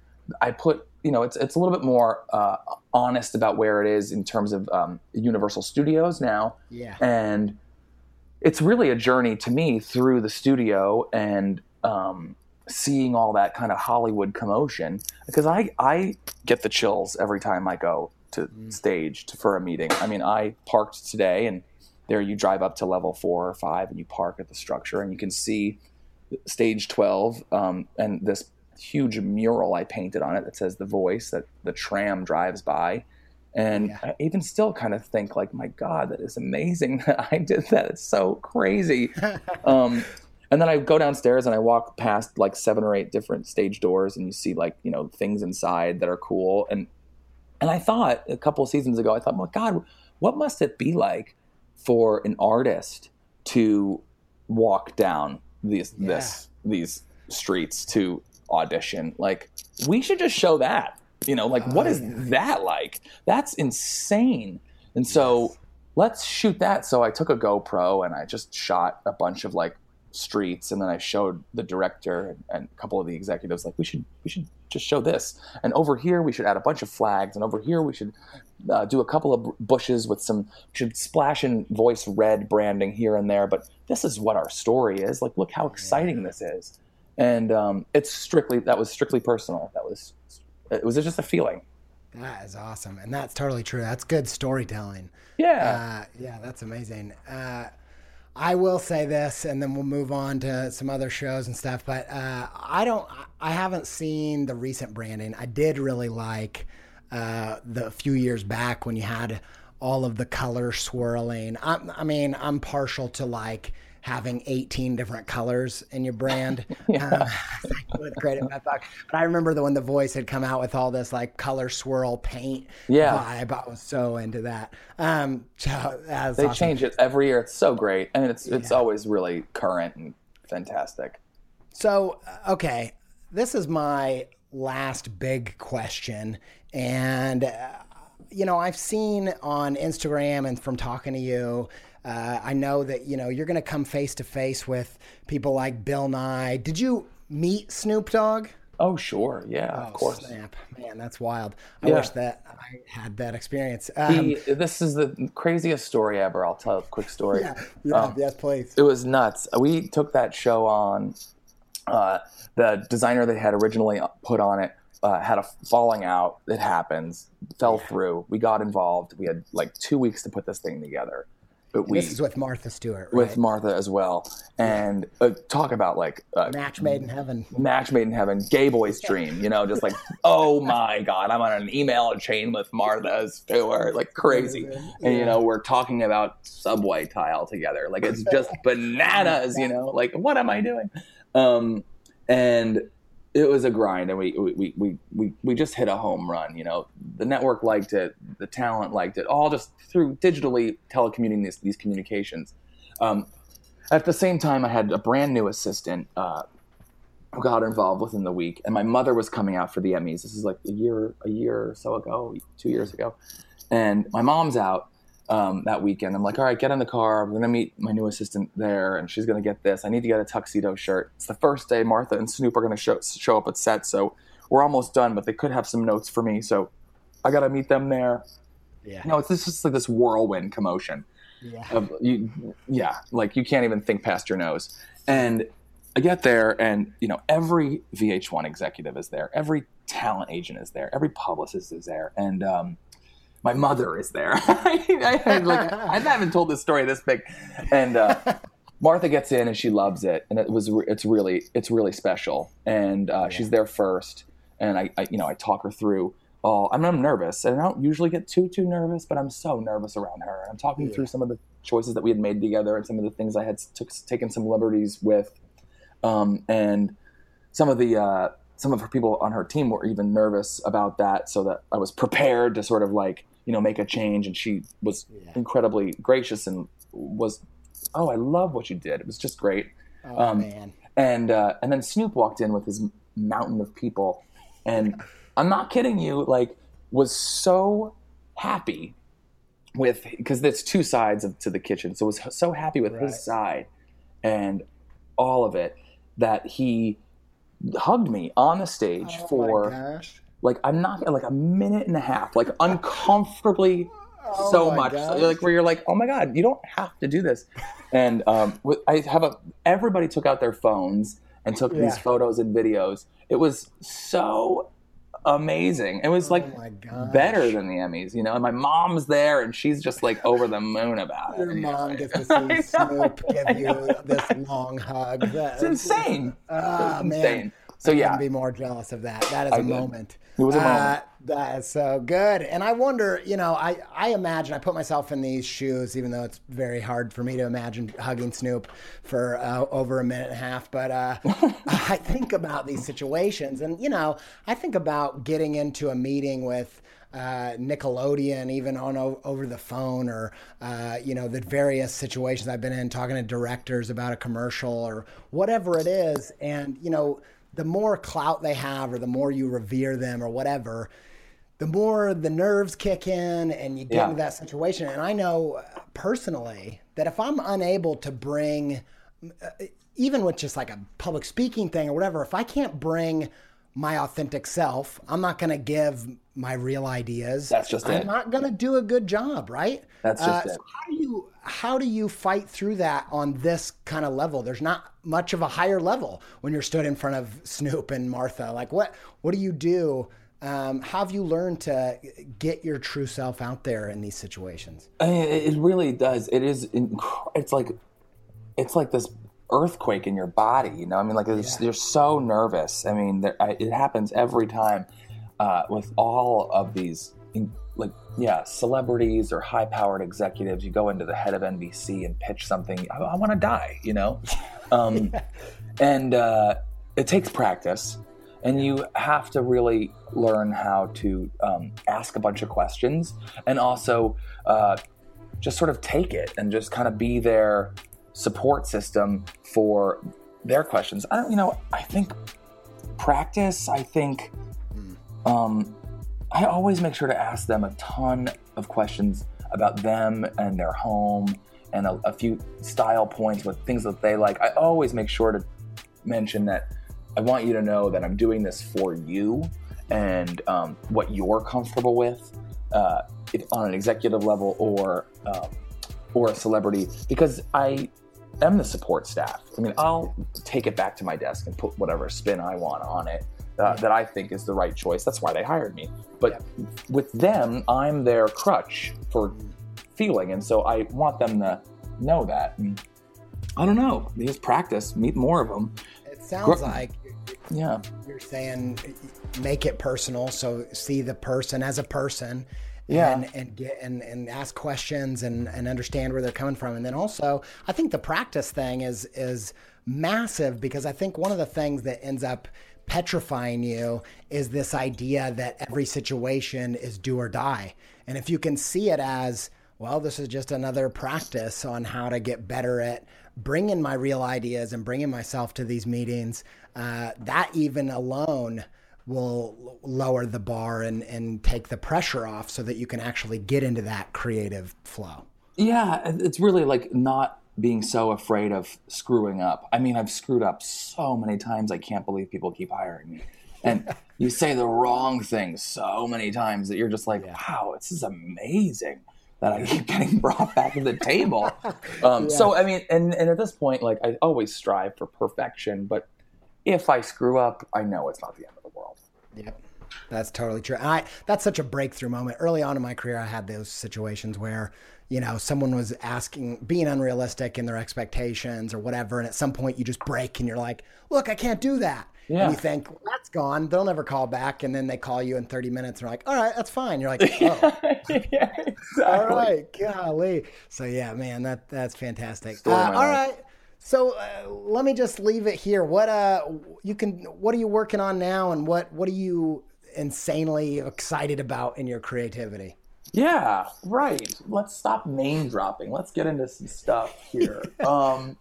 I put you know, it's it's a little bit more uh, honest about where it is in terms of um, Universal Studios now, Yeah. and it's really a journey to me through the studio and um, seeing all that kind of Hollywood commotion because I I get the chills every time I go to stage to, for a meeting. I mean, I parked today and there you drive up to level four or five and you park at the structure and you can see stage 12 um, and this huge mural I painted on it that says the voice that the tram drives by. And Yeah. I even still kind of think like, my God, that is amazing [laughs] that I did that. It's so crazy. [laughs] um, and then I go downstairs and I walk past like seven or eight different stage doors and you see like, you know, things inside that are cool. And, and I thought a couple of seasons ago, I thought, my God, what must it be like for an artist to walk down these Yeah. this these streets to audition. Like we should just show that you know like what Oh, is yeah. that like? That's insane. And so let's shoot that. So i took a gopro and i just shot a bunch of like streets and then i showed the director and, a couple of the executives like we should we should just show this. And over here we should add a bunch of flags and over here we should uh, do a couple of bushes with some should splash in voice red branding here and there but this is what our story is. Like look how exciting this is. And um, it's strictly that was strictly personal. That was it was just a feeling. That is awesome, and that's totally true. That's good storytelling. yeah. Uh, yeah, that's amazing. Uh, I will say this, and then we'll move on to some other shows and stuff. But uh, I don't, I haven't seen the recent branding. I did really like uh, the few years back when you had all of the color swirling. i I mean, I'm partial to like having 18 different colors in your brand. with Creative Method. But I remember the when the voice had come out with all this like color swirl paint Yeah. vibe. I was so into that. Um, so that's they awesome. change it every year it's so great and it's it's always really current and fantastic So, uh, okay, this is my last big question. And, uh, you know, I've seen on Instagram and from talking to you, uh, I know that, you know, you're going to come face to face with people like Bill Nye. Did you meet Snoop Dogg? oh sure yeah of course Snap. Man, that's wild. I Yeah. wish that I had that experience. Um, this is the craziest story ever i'll tell a quick story [laughs] yeah, yeah, yes, please. it was nuts. We took that show on. Uh, the designer they had originally put on it uh, had a falling out. It happens. Fell through. We got involved. We had like two weeks to put this thing together. But we This is with Martha Stewart, right? with Martha as well. And uh, talk about like uh, Match made in heaven. match made in heaven, gay boy's dream. You know, just like [laughs] oh my god, I'm on an email chain with Martha Stewart, like crazy. And you know, we're talking about subway tile together. Like it's just [laughs] bananas. You know, like what am I doing? Um, and it was a grind, and we we, we we we just hit a home run. You know, the network liked it, the talent liked it, all just through digitally telecommuting these these communications. Um, at the same time, I had a brand new assistant. Uh, who got involved within the week, and my mother was coming out for the Emmys. This is like a year, a year or so ago, two years ago, and my mom's out um, that weekend. I'm like, all right, get in the car. I'm gonna meet my new assistant there, and she's gonna get this. I need to get a tuxedo shirt. It's the first day. Martha and Snoop are gonna show show up at set, so we're almost done. But they could have some notes for me, so I gotta meet them there. Yeah. No, it's this just like this whirlwind commotion Yeah. of you yeah like you can't even think past your nose and i get there and you know every vh1 executive is there every talent agent is there every publicist is there and um, my mother is there. [laughs] I, I, like, I [laughs] haven't told this story this big. And uh, martha gets in and she loves it. And it was it's really it's really special. And uh, she's there first. And I, I you know i talk her through all I'm, I'm nervous. And i don't usually get too too nervous but i'm so nervous around her. I'm talking Yeah. through some of the choices that we had made together and some of the things i had took, taken some liberties with. Um, and some of the uh, some of her people on her team were even nervous about that so that i was prepared to sort of like you know make a change and she was Yeah. incredibly gracious and was oh i love what you did it was just great Oh um, man. and uh, and then Snoop walked in with his mountain of people, and I'm not kidding you, like was so happy with because there's two sides of, to the kitchen, so was so happy with Right. his side and all of it that he hugged me on the stage Oh for. Like I'm not like a minute and a half, like uncomfortably [laughs] Oh so much, gosh. like where you're like, oh my god, you don't have to do this. And um, I have a everybody took out their phones and took Yeah. these photos and videos. It was so amazing. It was like oh my better than the Emmys, you know. And my mom's there, and she's just like over the moon about it. Your you know, mom [laughs] gets to see Snoop give you this long hug. That- It's insane. Ah, man. insane. So I yeah, be more jealous of that. That is I a did. moment. It was a Uh, moment. that is so good. And I wonder, you know, I, I imagine, I put myself in these shoes, even though it's very hard for me to imagine hugging Snoop for uh, over a minute and a half. But uh, [laughs] I think about these situations. And, you know, I think about getting into a meeting with uh, Nickelodeon, even on o- over the phone, or uh, you know the various situations I've been in, talking to directors about a commercial or whatever it is, and you know the more clout they have, or the more you revere them, or whatever, the more the nerves kick in, and you get Yeah. into that situation. And I know uh, personally that if I'm unable to bring even with just like a public speaking thing or whatever, if I can't bring my authentic self, I'm not going to give my real ideas. That's just I'm it. not going to do a good job, right? That's just Uh, it. so how do you how do you fight through that on this kind of level? There's not much of a higher level when you're stood in front of Snoop and Martha. Like what what do you do? Um, how have you learned to get your true self out there in these situations? I mean, it really does. It is. inc- It's like, it's like this earthquake in your body. You know, I mean, like it's, you're so nervous. I mean, there, I, it happens every time uh, with all of these, like, yeah, celebrities or high-powered executives. You go into the head of NBC and pitch something. I, I want to die. You know, [laughs] um, and uh, it takes practice and you have to really learn how to um, ask a bunch of questions and also uh, just sort of take it and just kind of be their support system for their questions i don't you know i think practice i think um, i always make sure to ask them a ton of questions about them and their home and a, a few style points with things that they like i always make sure to mention that I want you to know that I'm doing this for you and um, what you're comfortable with uh, on an executive level or um, or a celebrity because I am the support staff. I mean, I'll take it back to my desk and put whatever spin I want on it uh, that I think is the right choice. That's why they hired me. But with them, I'm their crutch for feeling, and so I want them to know that. And I don't know. Just practice, meet more of them. It sounds Gr- like Yeah. you're saying make it personal so see the person as a person Yeah. and and get and, and ask questions and, and understand where they're coming from and then also i think the practice thing is is massive because i think one of the things that ends up petrifying you is this idea that every situation is do or die and if you can see it as well this is just another practice on how to get better at bringing my real ideas and bringing myself to these meetings uh, that even alone will lower the bar and, and take the pressure off so that you can actually get into that creative flow. Yeah, it's really like not being so afraid of screwing up. I mean, I've screwed up so many times. I can't believe people keep hiring me. And [laughs] you say the wrong thing so many times that you're just like, wow, this is amazing that I keep getting brought back to the table. [laughs] Um, So, I mean, and, and at this point, like, I always strive for perfection, but if I screw up, I know it's not the end of the world. Yep. That's totally true. And I that's such a breakthrough moment. Early on in my career I had those situations where, you know, someone was asking being unrealistic in their expectations or whatever, and at some point you just break and you're like, Look, I can't do that. Yeah. And you think, well, that's gone. They'll never call back. And then they call you in 30 minutes and they're like, all right, that's fine. You're like, oh, [laughs] yeah, exactly. all right, golly. So yeah, man, that that's fantastic. Story Uh, all life. right. So uh, let me just leave it here. What uh, you can, what are you working on now, and what what are you insanely excited about in your creativity? Yeah, right. Let's stop name dropping. Let's get into some stuff here. [laughs] um,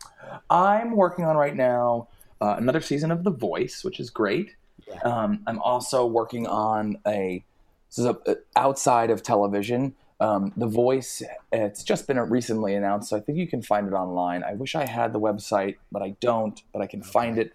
I'm working on right now uh, another season of The Voice, which is great. Um, I'm also working on a this is a, outside of television. Um, the Voice. It's just been recently announced, so I think you can find it online. I wish I had the website, but I don't. But I can find it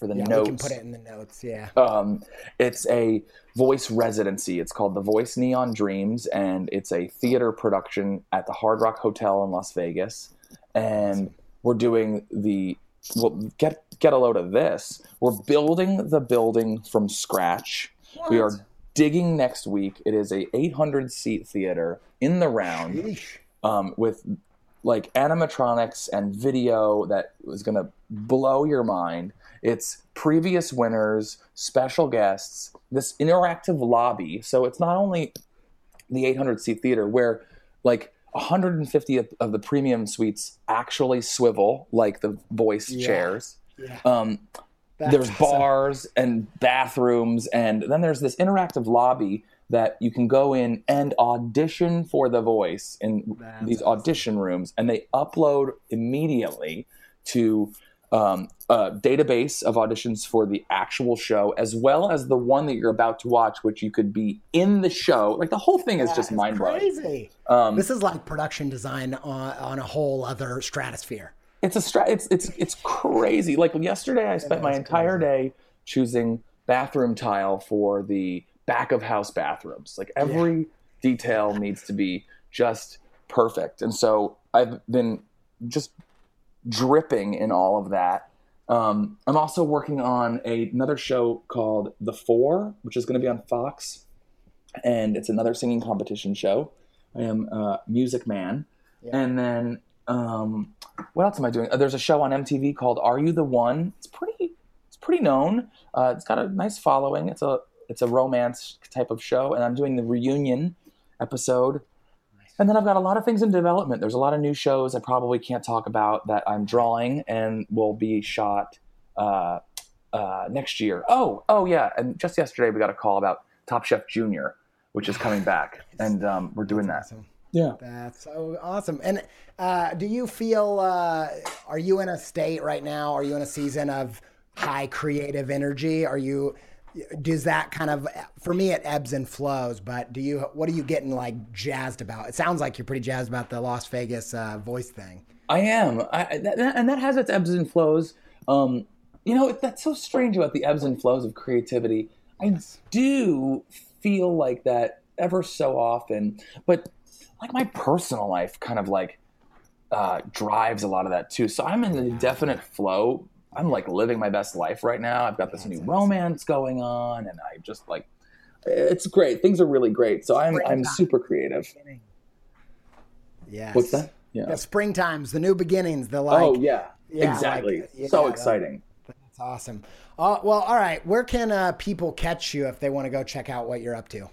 for the Yeah, notes. we can put it in the notes. Yeah. Um, it's a voice residency. It's called The Voice Neon Dreams, and it's a theater production at the Hard Rock Hotel in Las Vegas. And we're doing the well. Get get a load of this. We're building the building from scratch. What? We are digging next week. It is a 800 seat theater in the round um, with like animatronics and video that was going to blow your mind. It's previous winners, special guests, this interactive lobby. So it's not only the 800 seat theater where like 150 of, of the premium suites actually swivel like the voice Yeah. chairs. Yeah. Um, there's awesome. bars and bathrooms and then there's this interactive lobby that you can go in and audition for the voice in That's these awesome. audition rooms and they upload immediately to um, a database of auditions for the actual show as well as the one that you're about to watch which you could be in the show like the whole thing is just mind-blowing Crazy. um, This is like production design on, on a whole other stratosphere. it's a stra- it's it's it's crazy. Like yesterday, I spent my entire day choosing bathroom tile for the back of house bathrooms. Like every detail needs to be just perfect, and so I've been just dripping in all of that. Um, I'm also working on a, another show called The Four, which is going to be on Fox, and it's another singing competition show. I am a music man, Yeah. and then um, what else am I doing? Uh, there's a show on MTV called Are You the One? It's pretty, it's pretty known. Uh, it's got a nice following. It's a it's a romance type of show, and I'm doing the reunion episode. And then I've got a lot of things in development. There's a lot of new shows I probably can't talk about that I'm drawing and will be shot uh, uh, next year. Oh, oh yeah. And just yesterday we got a call about Top Chef Junior, which is coming back, [sighs] and um, we're doing that. Awesome. Yeah. That's so awesome. And uh, do you feel, uh, are you in a state right now? Are you in a season of high creative energy? Are you, does that kind of, for me, it ebbs and flows, but do you, what are you getting like jazzed about? It sounds like you're pretty jazzed about the Las Vegas uh, voice thing. I am, I, that, and that has its ebbs and flows. Um, you know, that's so strange about the ebbs and flows of creativity. I do feel like that ever so often, but like my personal life kind of like uh, drives a lot of that too. So I'm in a definite flow. I'm like living my best life right now. I've got this new romance going on, and I just like it's great. Things are really great. So I'm I'm super creative. Yes. What's that? Yeah. The springtimes, the new beginnings, the like. oh yeah, yeah, exactly. like- yeah, so exciting. That's awesome. Uh, well, all right. Where can uh, people catch you if they want to go check out what you're up to?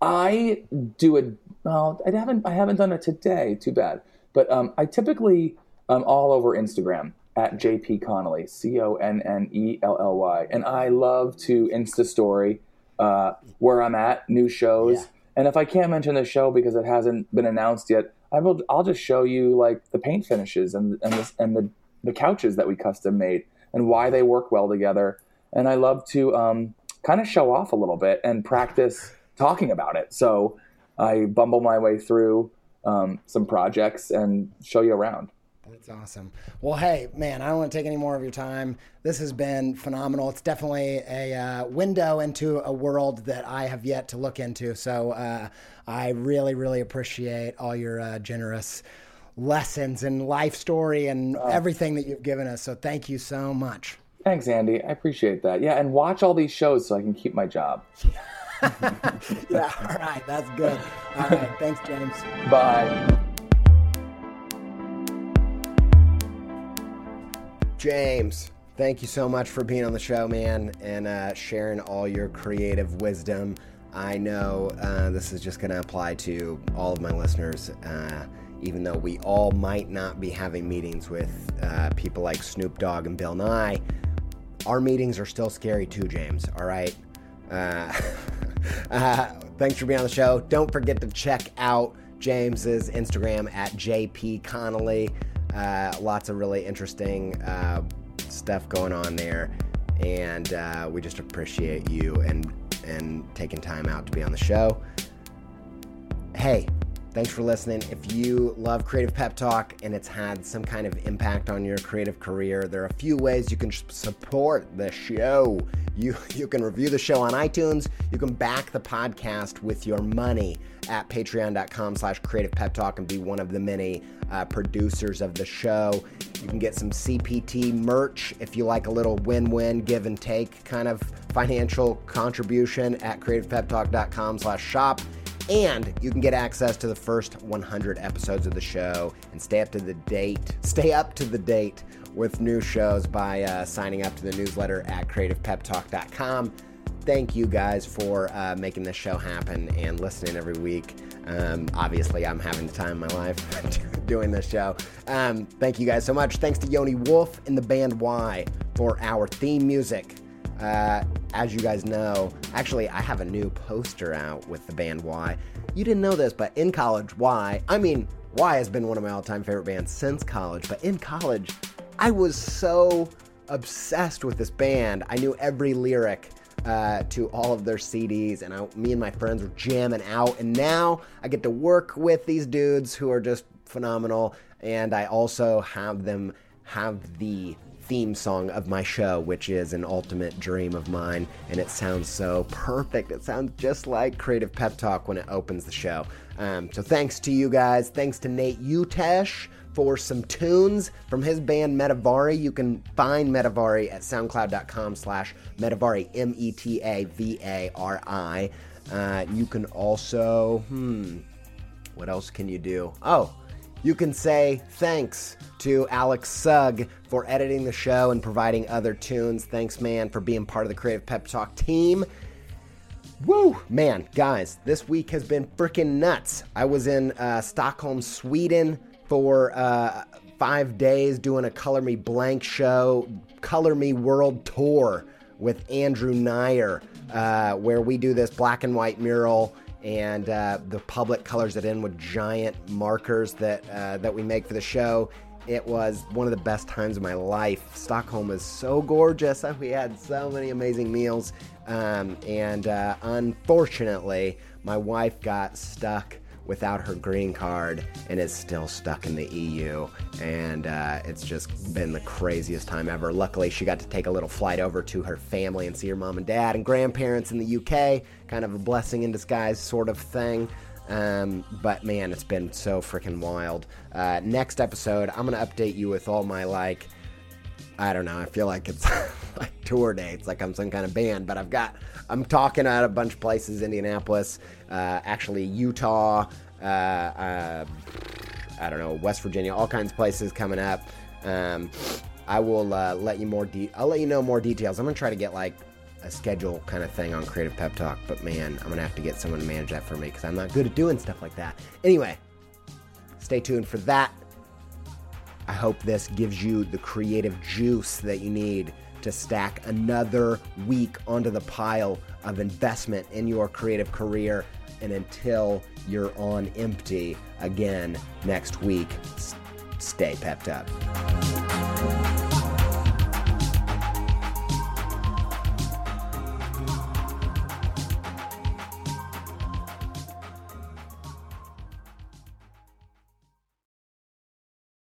I do a well. I haven't. I haven't done it today. Too bad. But um, I typically um, all over Instagram at JP Connelly, C O N N E L L Y, and I love to Insta story uh, where I'm at, new shows, Yeah. and if I can't mention the show because it hasn't been announced yet, I will. I'll just show you like the paint finishes and and the, and the the couches that we custom made and why they work well together. And I love to um, kind of show off a little bit and practice talking about it. So I bumble my way through um, some projects and show you around. That's awesome. Well, hey, man, I don't want to take any more of your time. This has been phenomenal. It's definitely a uh, window into a world that I have yet to look into. So uh, I really, really appreciate all your uh, generous lessons and life story and everything that you've given us. So thank you so much. Thanks, Andy. I appreciate that. Yeah, and watch all these shows so I can keep my job. [laughs] Yeah, all right, that's good. All right, thanks, James. Bye. James, thank you so much for being on the show, man, and uh, sharing all your creative wisdom. I know uh, this is just going to apply to all of my listeners, uh, even though we all might not be having meetings with uh, people like Snoop Dogg and Bill Nye. Our meetings are still scary too, James, all right? Uh, [laughs] uh, thanks for being on the show. Don't forget to check out James's Instagram at JP Connelly. Uh, lots of really interesting uh, stuff going on there, and uh, we just appreciate you and and taking time out to be on the show. Hey, Thanks for listening. If you love Creative Pep Talk and it's had some kind of impact on your creative career, there are a few ways you can support the show. You you can review the show on iTunes. You can back the podcast with your money at patreon.com slash creative pep talk and be one of the many uh, producers of the show. You can get some CPT merch if you like a little win-win give and take kind of financial contribution at creativepeptalk.com slash shop. And you can get access to the first 100 episodes of the show and stay up to the date. Stay up to the date with new shows by uh, signing up to the newsletter at creativepeptalk.com. Thank you guys for uh, making this show happen and listening every week. Um, obviously, I'm having the time of my life [laughs] doing this show. Um, thank you guys so much. Thanks to Yoni Wolf and the band WHY? for our theme music. Uh, as you guys know, actually, I have a new poster out with the band WHY. You didn't know this, but in college, WHY, I mean, WHY has been one of my all time favorite bands since college, but in college, I was so obsessed with this band. I knew every lyric. Uh, to all of their CDs, and I, me and my friends were jamming out. And now I get to work with these dudes who are just phenomenal, and I also have them have the theme song of my show, which is an ultimate dream of mine, and it sounds so perfect. It sounds just like Creative Pep Talk when it opens the show. Um, so thanks to you guys. Thanks to Nate Utesch for some tunes from his band Metavari. You can find Metavari at soundcloud.com slash Metavari, M-E-T-A-V-A-R-I. Uh, you can also, hmm, what else can you do? Oh, you can say thanks to Alex Sugg for editing the show and providing other tunes. Thanks, man, for being part of the Creative Pep Talk team. Woo! Man, guys, this week has been freaking nuts. I was in uh, Stockholm, Sweden for uh, five days doing a Color Me Blank show, Color Me World Tour with Andrew Neyer, uh, where we do this black and white mural and uh, the public colors it in with giant markers that uh, that we make for the show. It was one of the best times of my life. Stockholm is so gorgeous. [laughs] We had so many amazing meals, um, and uh, unfortunately, my wife got stuck without her green card and is still stuck in the EU. And uh, it's just been the craziest time ever. Luckily, she got to take a little flight over to her family and see her mom and dad and grandparents in the UK. Kind of a blessing in disguise sort of thing. Um, but man, it's been so freaking wild. Uh, next episode, I'm going to update you with all my like. I don't know. I feel like it's [laughs] like tour dates, like I'm some kind of band. But I've got, I'm talking at a bunch of places: Indianapolis, uh, actually Utah, uh, uh, I don't know, West Virginia, all kinds of places coming up. Um, I will uh, let you more. De- I'll let you know more details. I'm gonna try to get like a schedule kind of thing on Creative Pep Talk, but man, I'm gonna have to get someone to manage that for me because I'm not good at doing stuff like that. Anyway, stay tuned for that. I hope this gives you the creative juice that you need to stack another week onto the pile of investment in your creative career. And until you're on empty again next week, stay pepped up.